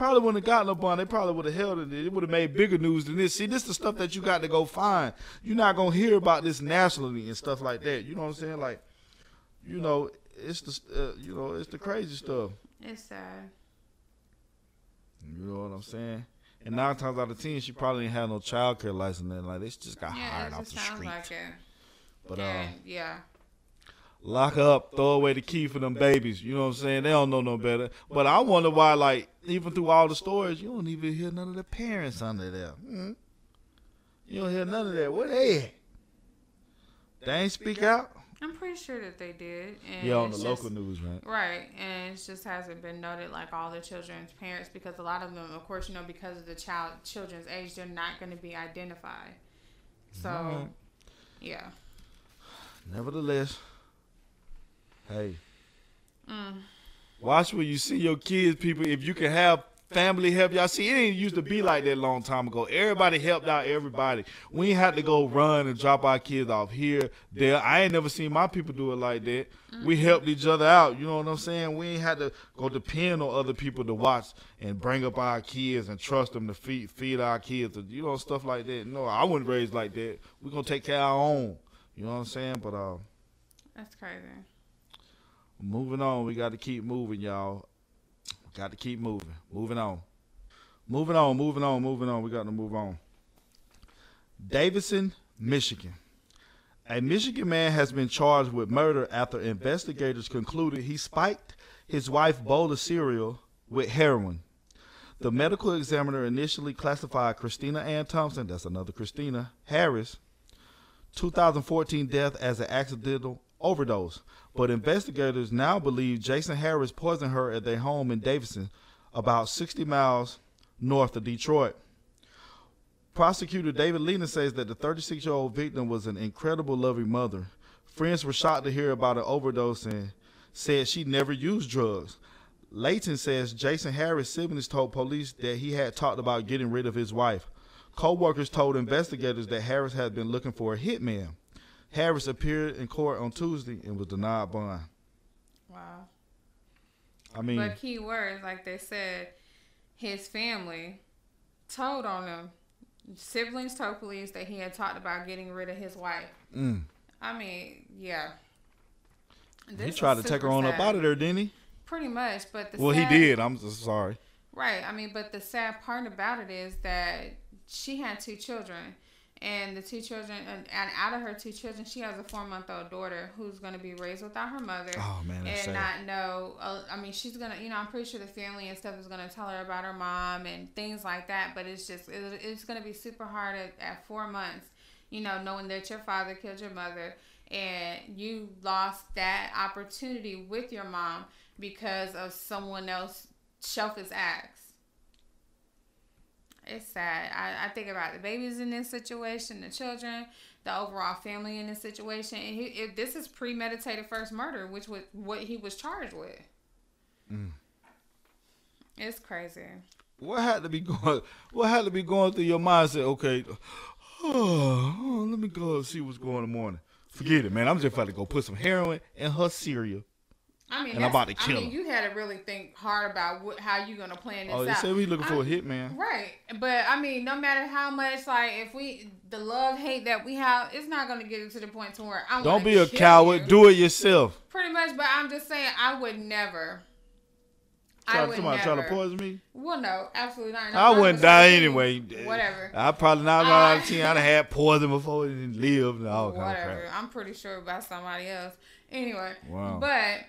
Probably wouldn't have gotten bond. They probably would have held it. It would have made bigger news than this. See, this is the stuff that you got to go find. You're not gonna hear about this nationally and stuff like that. You know what I'm saying? Like, you know, it's the uh, you know it's the crazy stuff. It's sad. You know what I'm saying? And nine times out of ten, she probably didn't have no child care license. And like, they just got Yeah, hired it off the sounds street. like it. but uh, And, yeah. lock up, throw away the key for them babies. You know what I'm saying? They don't know no better. But I wonder why, like, even through all the stories, you don't even hear none of the parents under there. Hmm? You don't hear none of that. Where they at? They ain't speak out? I'm pretty sure that they did. And Yeah, on the it's local just- news, right? Right, and it just hasn't been noted like all the children's parents because a lot of them, of course, you know, because of the child children's age, they're not going to be identified. So, Alright. yeah. Nevertheless, hey, Mm. Watch where you see your kids, people. If you can have family help y'all. See, it ain't used to be like that a long time ago. Everybody helped out everybody. We ain't had to go run and drop our kids off here, there. I ain't never seen my people do it like that. We helped each other out. You know what I'm saying? We ain't had to go depend on other people to watch and bring up our kids and trust them to feed feed our kids. You know stuff like that. No, I wasn't raised like that. We gonna take care of our own. You know what I'm saying? But uh. That's crazy. Moving on, we got to keep moving, y'all. Got to keep moving. Moving on. Moving on, moving on, moving on. We got to move on. Davidson, Michigan. A Michigan man has been charged with murder after investigators concluded he spiked his wife bowl of cereal with heroin. The medical examiner initially classified Christina Ann Thompson, that's another Christina Harris, 2014 death as an accidental overdose. But investigators now believe Jason Harris poisoned her at their home in Davidson, about 60 miles north of Detroit. Prosecutor David Leyton says that the 36 year old victim was an incredible loving mother. Friends were shocked to hear about an overdose and said she never used drugs. Leyton says Jason Harris' siblings told police that he had talked about getting rid of his wife. Co-workers told investigators that Harris had been looking for a hitman. Harris appeared in court on Tuesday and was denied bond. Wow. I mean, But key words, like they said, his family told on him. Siblings told police that he had talked about getting rid of his wife. mm, I mean, yeah. he tried to take her on up out of there, didn't he? Pretty much, but the Well, he did. I'm just sorry. Right. I mean, but the sad part about it is that she had two children, and the two children, and, and out of her two children, she has a four month old daughter who's going to be raised without her mother. Oh man, and sad. not know. Uh, I mean, she's gonna, you know, I'm pretty sure the family and stuff is gonna tell her about her mom and things like that. But it's just, it, it's gonna be super hard at, at four months, you know, knowing that your father killed your mother and you lost that opportunity with your mom because of someone else selfish acts. It's sad. I, I think about the babies in this situation, the children, the overall family in this situation. And he, if this is premeditated first murder, which was what he was charged with. Mm. It's crazy. What had to be going? What had to be going through your mind? Say, okay, oh, let me go see what's going on in the morning. Forget it, man. I'm just about to go put some heroin in her cereal. I mean, And I'm about to I mean, her. you had to really think hard about what, how you're gonna plan this Oh, they out. said we looking for a I- hitman. Right, but I mean, no matter how much like if we the love hate that we have, it's not gonna get it to the point to where I'm. Don't be a coward. you. Do it yourself. Pretty much, but I'm just saying I would never. I would somebody never. try to poison me. Well, no, absolutely not. I wouldn't die anyway. Whatever. I probably not out of ten. I'd have had poison before and lived and all Whatever. I'm pretty sure about somebody else. Anyway. Wow. But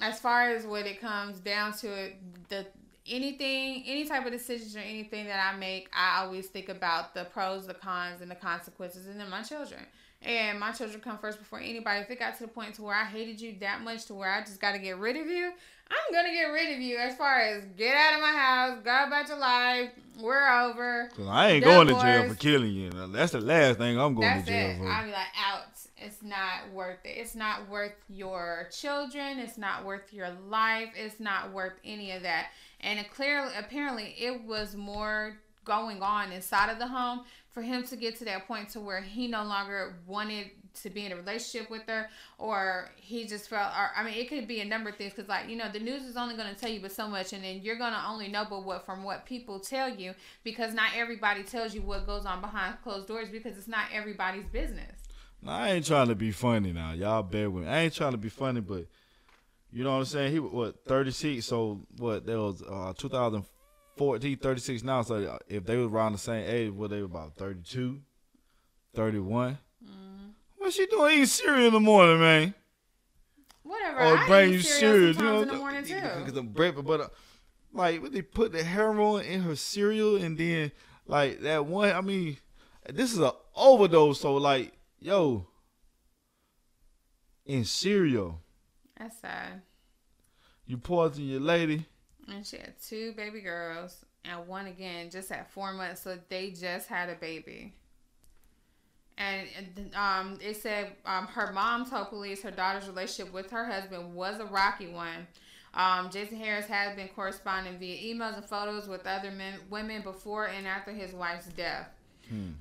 as far as what it comes down to it, the anything, any type of decisions or anything that I make, I always think about the pros, the cons, and the consequences, and then my children. And my children come first before anybody. If it got to the point to where I hated you that much to where I just got to get rid of you, I'm gonna get rid of you. As far as get out of my house, go about your life, we're over. 'Cause I ain't going to jail for killing you. That's the last thing I'm going That's to jail it. for. I'll be like, out. It's not worth it. It's not worth your children. It's not worth your life. It's not worth any of that. And it clearly, apparently, it was more going on inside of the home for him to get to that point to where he no longer wanted to be in a relationship with her or he just felt or i mean it could be a number of things because like you know the news is only going to tell you but so much and then you're going to only know but what from what people tell you because not everybody tells you what goes on behind closed doors because it's not everybody's business Now, I ain't trying to be funny now. Y'all bear with me. I ain't trying to be funny, but you know what I'm saying? He was, what, 36? So, what, that was uh, 2014, 36 now. So, uh, if they was around the same age, what, they were about 32, 31? Mm-hmm. What's she doing eating cereal in the morning, man? whatever Or I bring you cereal cereal. You know, in the morning too Because the breakfast, but uh, like, what they put the heroin in her cereal and then, like, that one, I mean, this is a overdose. So, like, yo, in cereal, that's sad you poison your lady. and she had two baby girls and one again just at four months so they just had a baby and um, it said um, her mom told police her daughter's relationship with her husband was a rocky one. Um, Jason Harris has been corresponding via emails and photos with other men, women before and after his wife's death.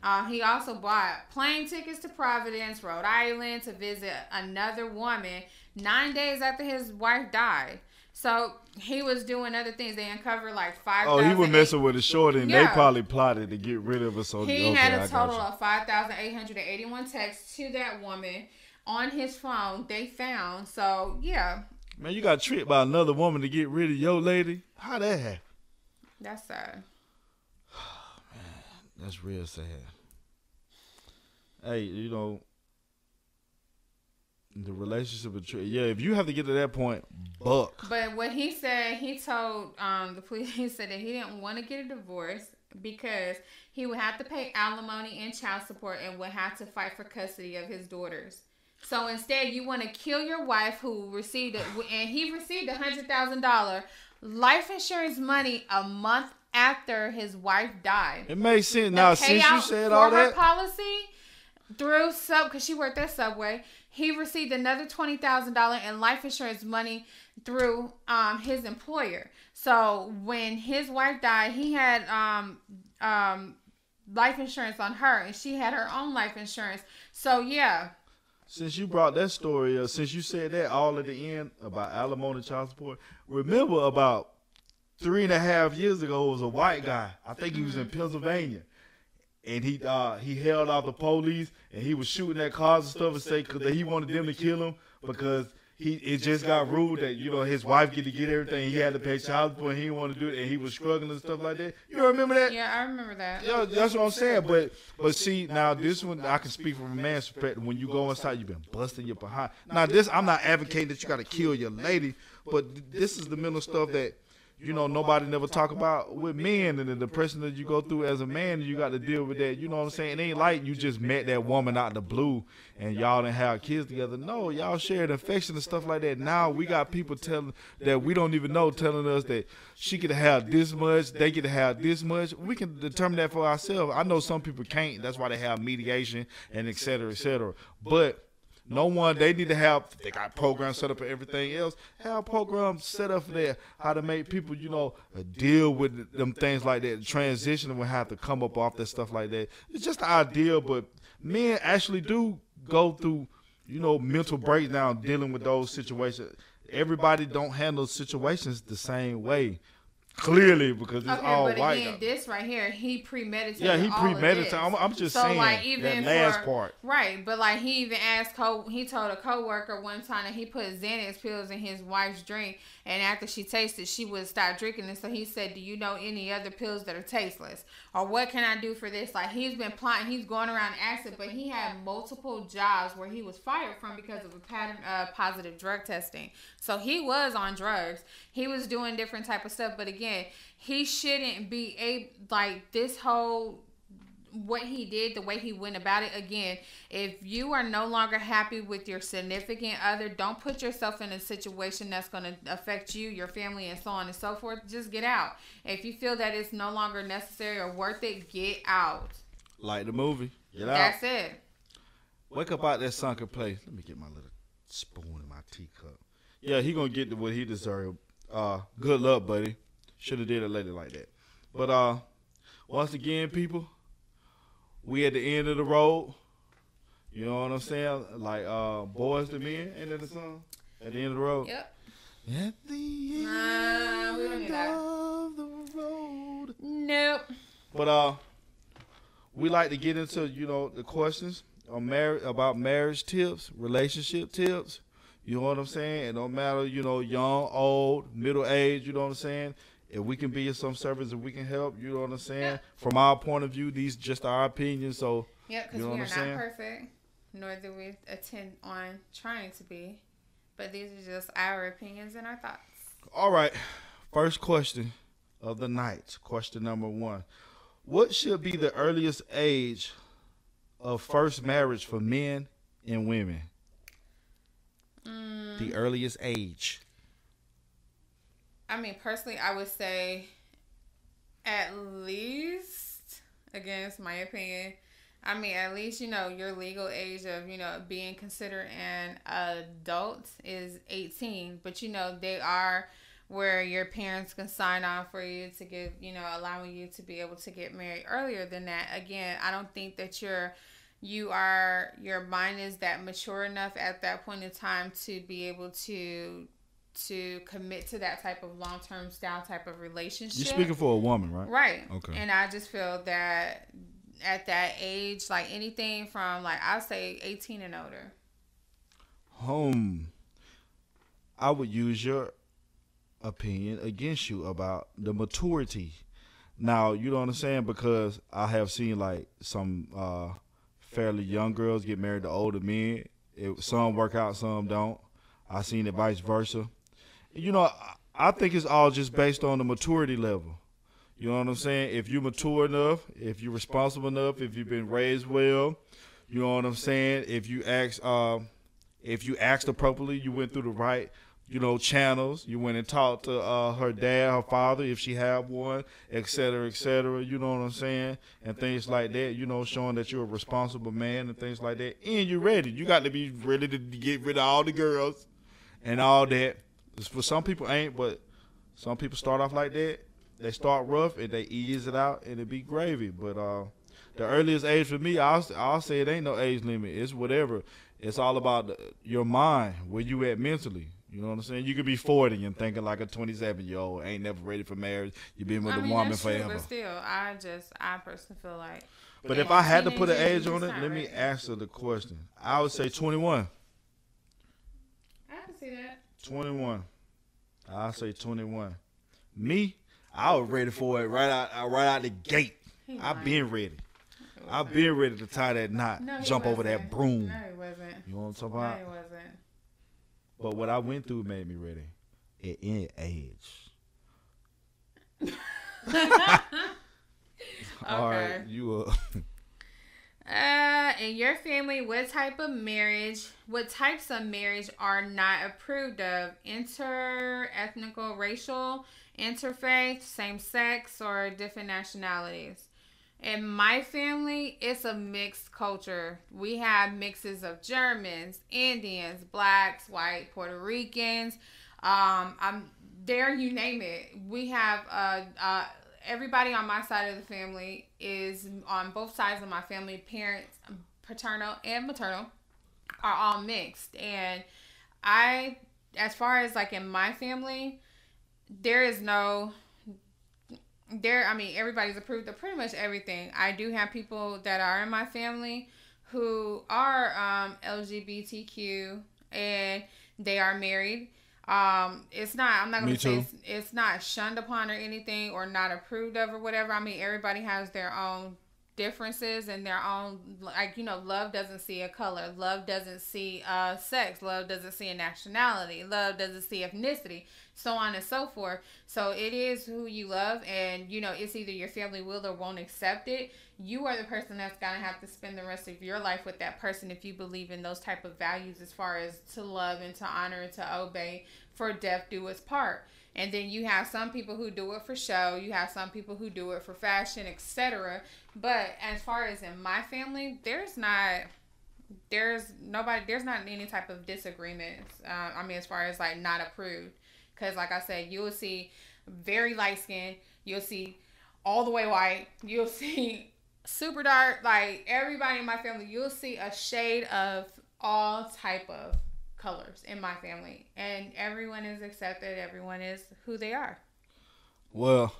Uh, he also bought plane tickets to Providence, Rhode Island, to visit another woman nine days after his wife died. So he was doing other things. They uncovered like five. Oh, he was messing with a shorty, and they probably plotted to get rid of her. So He okay, had a total of 5,881 texts to that woman on his phone. They found. So, yeah, Man, you got tricked by another woman to get rid of your lady. How that happen? that's sad. That's real sad. Hey, you know, the relationship between yeah. If you have to get to that point, buck. But what he said, he told um, the police, he said that he didn't want to get a divorce because he would have to pay alimony and child support and would have to fight for custody of his daughters. So instead, you want to kill your wife who received it, and he received a hundred thousand dollar life insurance money a month after his wife died. It makes sense The now. Since you said all her that, policy through sub because she worked at Subway. he received another twenty thousand dollar in life insurance money through um, his employer. So when his wife died, he had um, um, life insurance on her, and she had her own life insurance. So yeah. Since you brought that story up, since you said that all at the end about alimony child support, remember about three and a half years ago was a white guy. I think he was in Pennsylvania and he uh, he held off the police and he was shooting at cars and stuff and say because he wanted them to kill him because he it just got ruled that you know his wife get to get everything he had to pay child support and he didn't want to do it and he was struggling and stuff like that. You remember that? Yeah, I remember that. Yeah, that's what I'm saying. But but see now this one I can speak from a man's perspective. When you go inside, you've been busting your behind. Now this I'm not advocating that you got to kill your lady, but this is the mental stuff that you know, nobody never talk about with men and the depression that you go through as a man. You got to deal with that. You know what I'm saying? It ain't like you just met that woman out the blue and y'all didn't have kids together. No, y'all shared affection and stuff like that. Now we got people telling that we don't even know telling us that she could have this much, they could have this much. We can determine that for ourselves. I know some people can't. That's why they have mediation and et cetera, et cetera. But no one they need to have they got programs set up and everything else. Have programs set up that how to make people, you know, deal with them things like that. Transition will have to come up off that stuff like that. It's just the idea, but men actually do go through, you know, mental breakdown dealing with those situations. Everybody don't handle situations the same way. Clearly, because it's okay, all but white. again, this right here, he premeditated. Yeah, he all of premeditated. I'm, I'm just So, saying like, even that last for- part. Right, but like he even asked, co- he told a coworker one time that he put Xanax pills in his wife's drink, and after she tasted, she would stop drinking it. So he said, "Do you know any other pills that are tasteless, or what can I do for this?" Like he's been plotting, he's going around asking, but he had multiple jobs where he was fired from because of a pattern uh, positive drug testing. So he was on drugs. He was doing different type of stuff, but again, he shouldn't be able like this whole what he did, the way he went about it. Again, if you are no longer happy with your significant other, don't put yourself in a situation that's going to affect you, your family, and so on and so forth. Just get out. If you feel that it's no longer necessary or worth it, get out. Like the movie. Get out. That's it. Wake up out that sunken place. Let me get my little spoon in my teacup. Yeah, he gonna get to what he deserved. Uh, good luck, buddy. Should have did a lady like that. But uh, once again, people, we at the end of the road. You know what I'm saying? Like uh, Boyz II Men, ain't that the song? At the end of the road. Yep. At the end Nah, we don't of the road. Nope. But uh, we like to get into you know the questions on marriage about marriage tips, relationship tips. You know what I'm saying? It don't matter, you know, young, old, middle age. You know what I'm saying? If we can be of some service, if we can help, you know what I'm saying? Yeah. From our point of view, these just our opinions. So Yep, because You know we are not perfect, nor do we attend on trying to be. But these are just our opinions and our thoughts. All right. First question of the night. Question number one. What should be the earliest age of first marriage for men and women? Mm, The earliest age. I mean, personally, I would say at least, again, it's my opinion. I mean, at least, you know, your legal age of, you know, being considered an adult is 18. But, you know, they are where your parents can sign on for you to get, you know, allowing you to be able to get married earlier than that. Again, I don't think that you're you are your mind is that mature enough at that point in time to be able to to commit to that type of long term style type of relationship. You're speaking for a woman, right? Right. Okay. And I just feel that at that age, like anything from like I'll say eighteen and older. Home. I would use your opinion against you about the maturity. Now, you I'm saying? Because I have seen like some uh, fairly young girls get married to older men. It, some work out, some don't. I seen it vice versa. You know, I- think it's all just based on the maturity level. You know what I'm saying? If you're mature enough, if you're responsible enough, if you've been raised well, you know what I'm saying? If you act, uh, if you asked appropriately, you went through the right you know, channels. You went and talked to uh, her dad, her father, if she had one, et cetera, et cetera. You know what I'm saying? And things like that. You know, showing that you're a responsible man and things like that. And you're ready. You got to be ready to get rid of all the girls and all that. For some people ain't, but some people start off like that. They start rough and they ease it out and it be gravy. But uh, the earliest age for me, I'll, I'll say it ain't no age limit. It's whatever. It's all about the, your mind, where you at mentally. You know what I'm saying? You could be 40 and thinking like a 27 year old ain't never ready for marriage. You've been with I a mean, woman that's true, forever. but still, I just, I personally feel like. But if I had to put an age on it, let me answer the question. I would say 21. I can see that. 21. I'll say 21. Me, I was ready for it right out uh, right out the gate. I've been ready. I've been ready to tie that knot, No, jump over that broom. No, he wasn't. You know what I'm talking No, about? he wasn't. But what I went through made me ready. At any age. All right, Okay. you uh, Uh, in your family, what type of marriage, what types of marriage are not approved of? Inter-ethnical, racial, interfaith, same sex, or different nationalities? In my family, it's a mixed culture. We have mixes of Germans, Indians, blacks, white, Puerto Ricans. Um, I'm there. You name it. We have uh, uh, everybody on my side of the family is on both sides of my family. Parents, paternal and maternal, are all mixed, and I, as far as like in my family, there is no there i mean everybody's approved of pretty much everything. I do have people that are in my family who are um lgbtq and they are married um it's not i'm not gonna Me say it's, it's not shunned upon or anything or not approved of or whatever. I mean everybody has their own differences and their own like you know love doesn't see a color. Love doesn't see uh sex. Love doesn't see a nationality. Love doesn't see ethnicity. So on and so forth. So it is who you love and you know it's either your family will or won't accept it you are the person that's gonna have to spend the rest of your life with that person if you believe in those type of values as far as to love and to honor and to obey for death do its part. And then you have some people who do it for show you have some people who do it for fashion etc but as far as in my family there's not there's nobody there's not any type of disagreements uh, i mean as far as like not approved. Because like i said you'll see very light skin you'll see all the way white you'll see super dark like everybody in my family you'll see a shade of all type of colors in my family and everyone is accepted everyone is who they are well,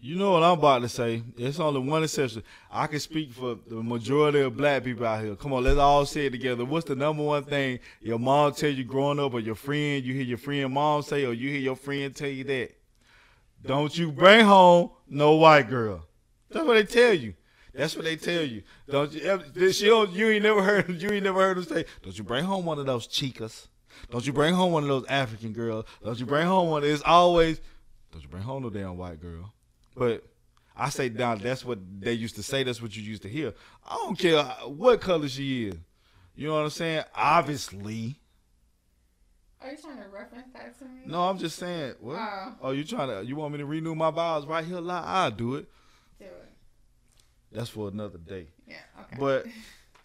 you know what I'm about to say. It's only one exception. I can speak for the majority of black people out here. Come on, let's all say it together. What's the number one thing your mom tell you growing up, or your friend, you hear your friend mom say, or you hear your friend tell you that? Don't you bring home no white girl. That's what they tell you. That's what they tell you. Don't you ever? She don't, you ain't never heard. You ain't never heard them say, "Don't you bring home one of those chicas? Don't you bring home one of those African girls? Don't you bring home one?" It's always, "Don't you bring home no damn white girl?" But I say now that's what they used to say. That's what you used to hear. I don't care what color she is. You know what I'm saying? Obviously. are you trying to reference that to me No, I'm just saying. What? Oh. Oh, you trying to? You want me to renew my vows right here? Like, I'll do it That's for another day. yeah okay But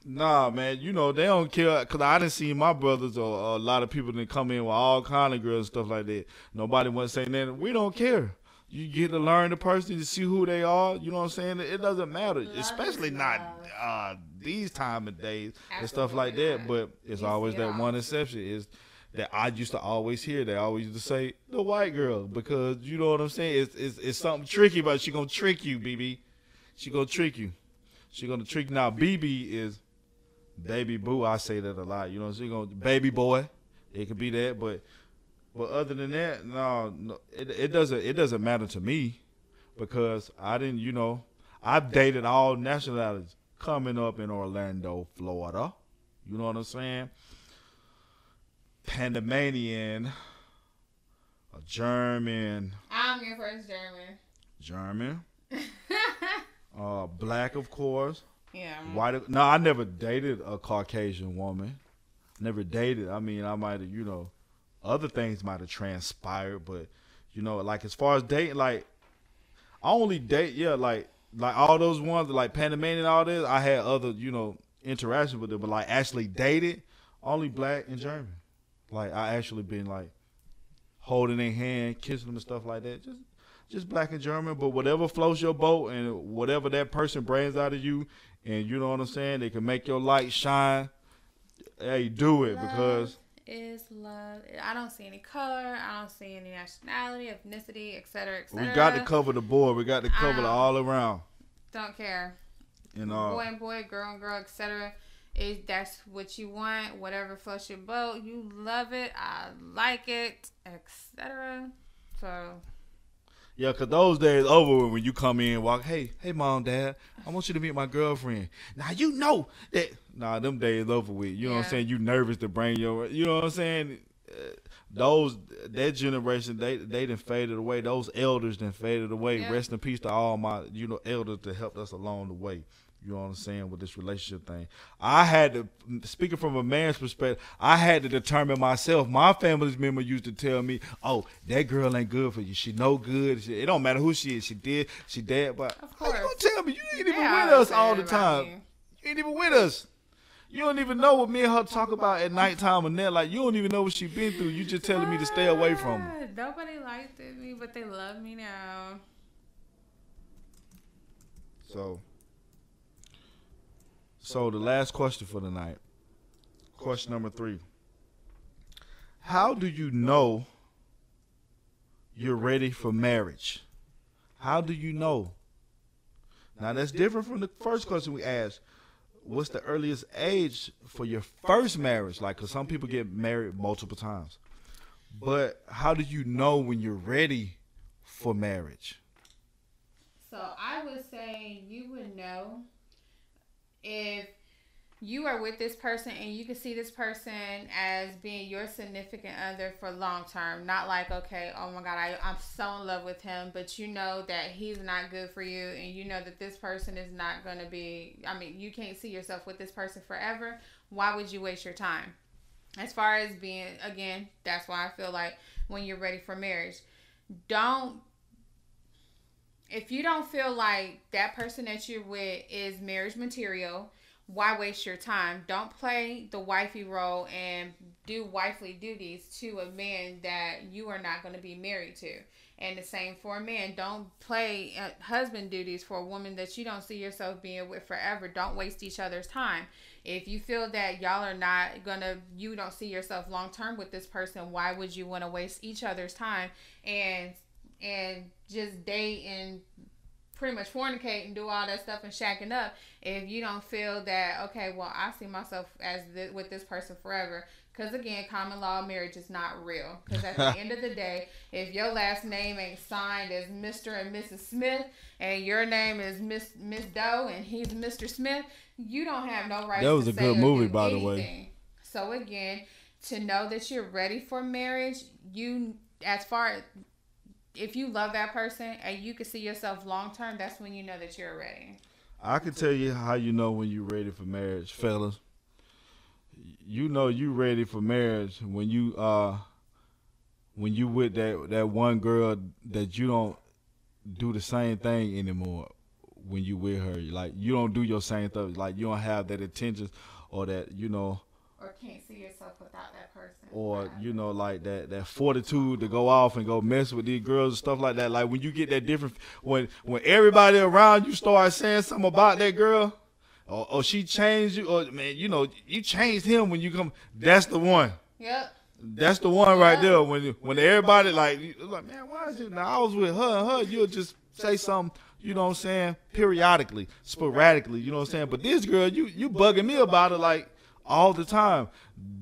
nah, man, you know they don't care because I didn't see my brothers or, a lot of people that come in with all kind of girls and stuff like that. Nobody was saying that. We don't care. You get to learn the person to see who they are. You know what I'm saying? It doesn't matter, Love especially not uh, these time of days and stuff like that. But it's You always that all. one exception is that I used to always hear. They always used to say the white girl because you know what I'm saying. It's it's, it's something tricky, but she gonna trick you, BB. She gonna trick you. She gonna trick you. now. BB is baby boo. I say that a lot. You know, she gonna baby boy. It could be that, but but other than that, no, no it, it doesn't it doesn't matter to me because I didn't. You know, I've dated all nationalities coming up in Orlando, Florida. You know what I'm saying? Panamanian, a German, i'm your first german German, uh, black, of course. yeah White? No, I never dated a Caucasian woman. Never dated. I mean, I might have, you know, other things might have transpired, but you know, like as far as dating, like I only date, yeah, like like all those ones like Panamanian and all this. I had other, you know, interactions with them, but like actually dated, only black and German. Like I actually been like holding their hand, kissing them and stuff like that. Just just black and German, but whatever floats your boat and whatever that person brings out of you, and you know what I'm saying, they can make your light shine. Hey, do it Love because is love. I don't see any color. I don't see any nationality, ethnicity, etc., we got to cover the board. We got to cover Um, all around. Don't care. And uh, boy and boy, girl and girl, etc. Is that's what you want? Whatever floats your boat, you love it. I like it, etc. So Yeah, cause those days over when you come in, walk, hey, hey, mom, dad, I want you to meet my girlfriend. Now you know that. Nah, them days over with. You know what I'm saying? You nervous to bring your. You know what I'm saying? Uh, Those that generation, they they done faded away. Those elders done faded away. Yeah. Rest in peace to all my you know elders that helped us along the way. You know what I'm saying with this relationship thing. I had to speaking from a man's perspective. I had to determine myself. My family's member used to tell me, "Oh, that girl ain't good for you. She no good. She, it don't matter who she is. She did. She dead. But Of how you gonna tell me you ain't even They with us all the time? you. You ain't even with us. You don't even know what me and her talk about at nighttime and that. Like you don't even know what she been through. You just telling me to stay away from her. Nobody liked me, but they love me now. So, so the last question for tonight. Question number three. How do you know you're ready for marriage? How do you know? Now that's different from the first question we asked. What's the earliest age for your first marriage? Like, cause some people get married multiple times. But how do you know when you're ready for marriage? So I would say you would know if you are with this person and you can see this person as being your significant other for long term. Not like, okay, oh my God, I, I'm so in love with him, but you know that he's not good for you and you know that this person is not going to be, I mean, you can't see yourself with this person forever. Why would you waste your time? As far as being, again, that's why I feel like when you're ready for marriage, don't if you don't feel like that person that you're with is marriage material, why waste your time? Don't play the wifey role and do wifely duties to a man that you are not going to be married to. And the same for a man. Don't play uh, husband duties for a woman that you don't see yourself being with forever. Don't waste each other's time. If you feel that y'all are not gonna, you don't see yourself long term with this person, why would you want to waste each other's time and and just date and pretty much fornicate and do all that stuff and shacking up if you don't feel that okay well i see myself as th- with this person forever. Because again common law marriage is not real. Because at the end of the day if your last name ain't signed as mr and mrs smith and your name is miss miss doe and he's mr smith you don't have no right That was to a good movie, by the way. so again to know that you're ready for marriage you as far if you love that person and you can see yourself long term, that's when you know that you're ready. I can tell you how you know when you're ready for marriage, fellas. You know you ready for marriage when you uh when you with that that one girl that you don't do the same thing anymore when you with her. Like you don't do your same stuff. Like you don't have that intentions or that you know Or can't see yourself without that person. or you know like that that fortitude to go off and go mess with these girls and stuff like that. Like when you get that different when when everybody around you start saying something about that girl or, or she changed you or man you know you changed him when you come that's the one. Yep. that's the one right there. When when everybody like like man why is you now I was with her and her you'll just say something you know what I'm saying periodically sporadically you know what I'm saying? But this girl you you bugging me about it like all the time.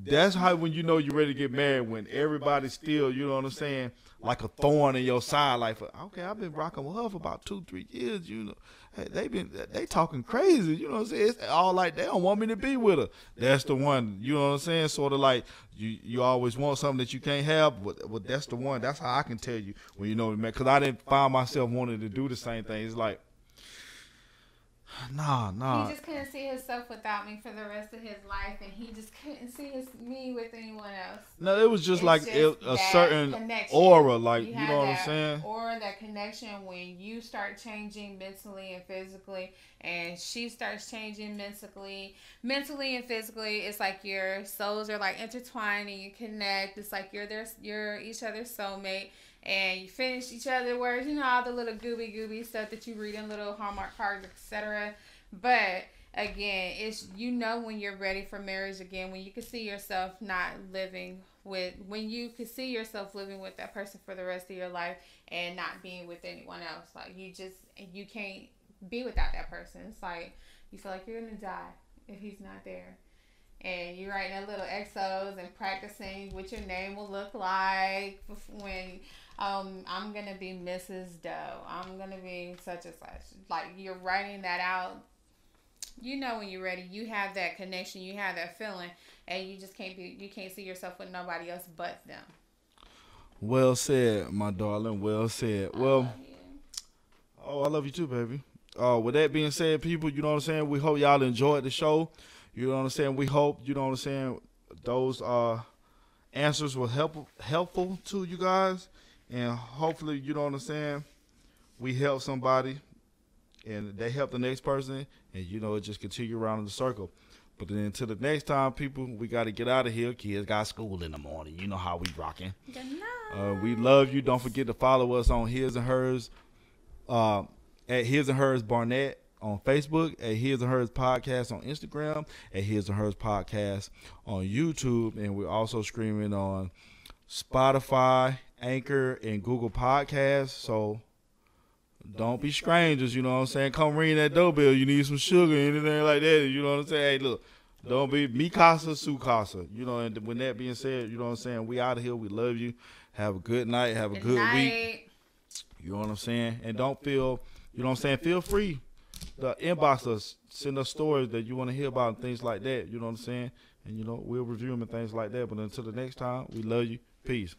That's how when you know you're ready to get married when everybody's still you know what I'm saying like a thorn in your side like okay I've been rocking with her for about two three years you know. Hey, they been they talking crazy you know what I'm saying? It's all like they don't want me to be with her. That's the one you know what I'm saying? Sort of like you you always want something that you can't have but, but that's the one. That's how I can tell you when you know man because I didn't find myself wanting to do the same thing. It's like Nah, nah. He just couldn't see himself without me for the rest of his life, and he just couldn't see his, me with anyone else. No, it was just It's like just it, a certain connection. aura, like you, have know what I'm saying. Aura, that connection when you start changing mentally and physically, and she starts changing mentally, mentally and physically. It's like your souls are like intertwined and you connect. It's like you're their, you're each other's soulmate. And you finish each other words, you know, all the little gooby gooby stuff that you read in little Hallmark cards, etc. But again, it's you know when you're ready for marriage again, when you can see yourself not living with when you can see yourself living with that person for the rest of your life and not being with anyone else. Like you just you can't be without that person. It's like you feel like you're gonna die if he's not there. And you're writing a little exos and practicing what your name will look like when um, I'm gonna be Mrs. Doe. I'm gonna be such and such. Like you're writing that out. You know when you're ready. You have that connection. You have that feeling, and you just can't be. You can't see yourself with nobody else but them. Well said, my darling. Well said. I Well, oh, I love you too, baby. Uh, with that being said, people, you know what I'm saying. We hope y'all enjoyed the show. You know what I'm saying. We hope you know what I'm saying. Those uh answers were helpful helpful to you guys, and hopefully, you know what I'm saying. We help somebody, and they help the next person, and you know it just continue around in the circle. But then until the next time, people, we got to get out of here. Kids got school in the morning. You know how we rocking. Uh, we love you. Don't forget to follow us on His and Hers, uh, at His and Hers Barnett on Facebook, at His and Hers Podcast on Instagram, at His and Hers Podcast on YouTube, and we're also streaming on Spotify, Anchor, and Google Podcasts. So don't be strangers, you know what I'm saying? Come ring that doorbell. You need some sugar, anything like that. You know what I'm saying? Hey, look, don't be me casa, su casa. You know, and with that being said, you know what I'm saying? We out of here. We love you. Have a good night. Have a Good good week. You know what I'm saying? And don't feel, you know what I'm saying? Feel free to inbox us, send us stories that you want to hear about and things like that. You know what I'm saying? And, you know, we'll review them and things like that. But until the next time, we love you. Peace.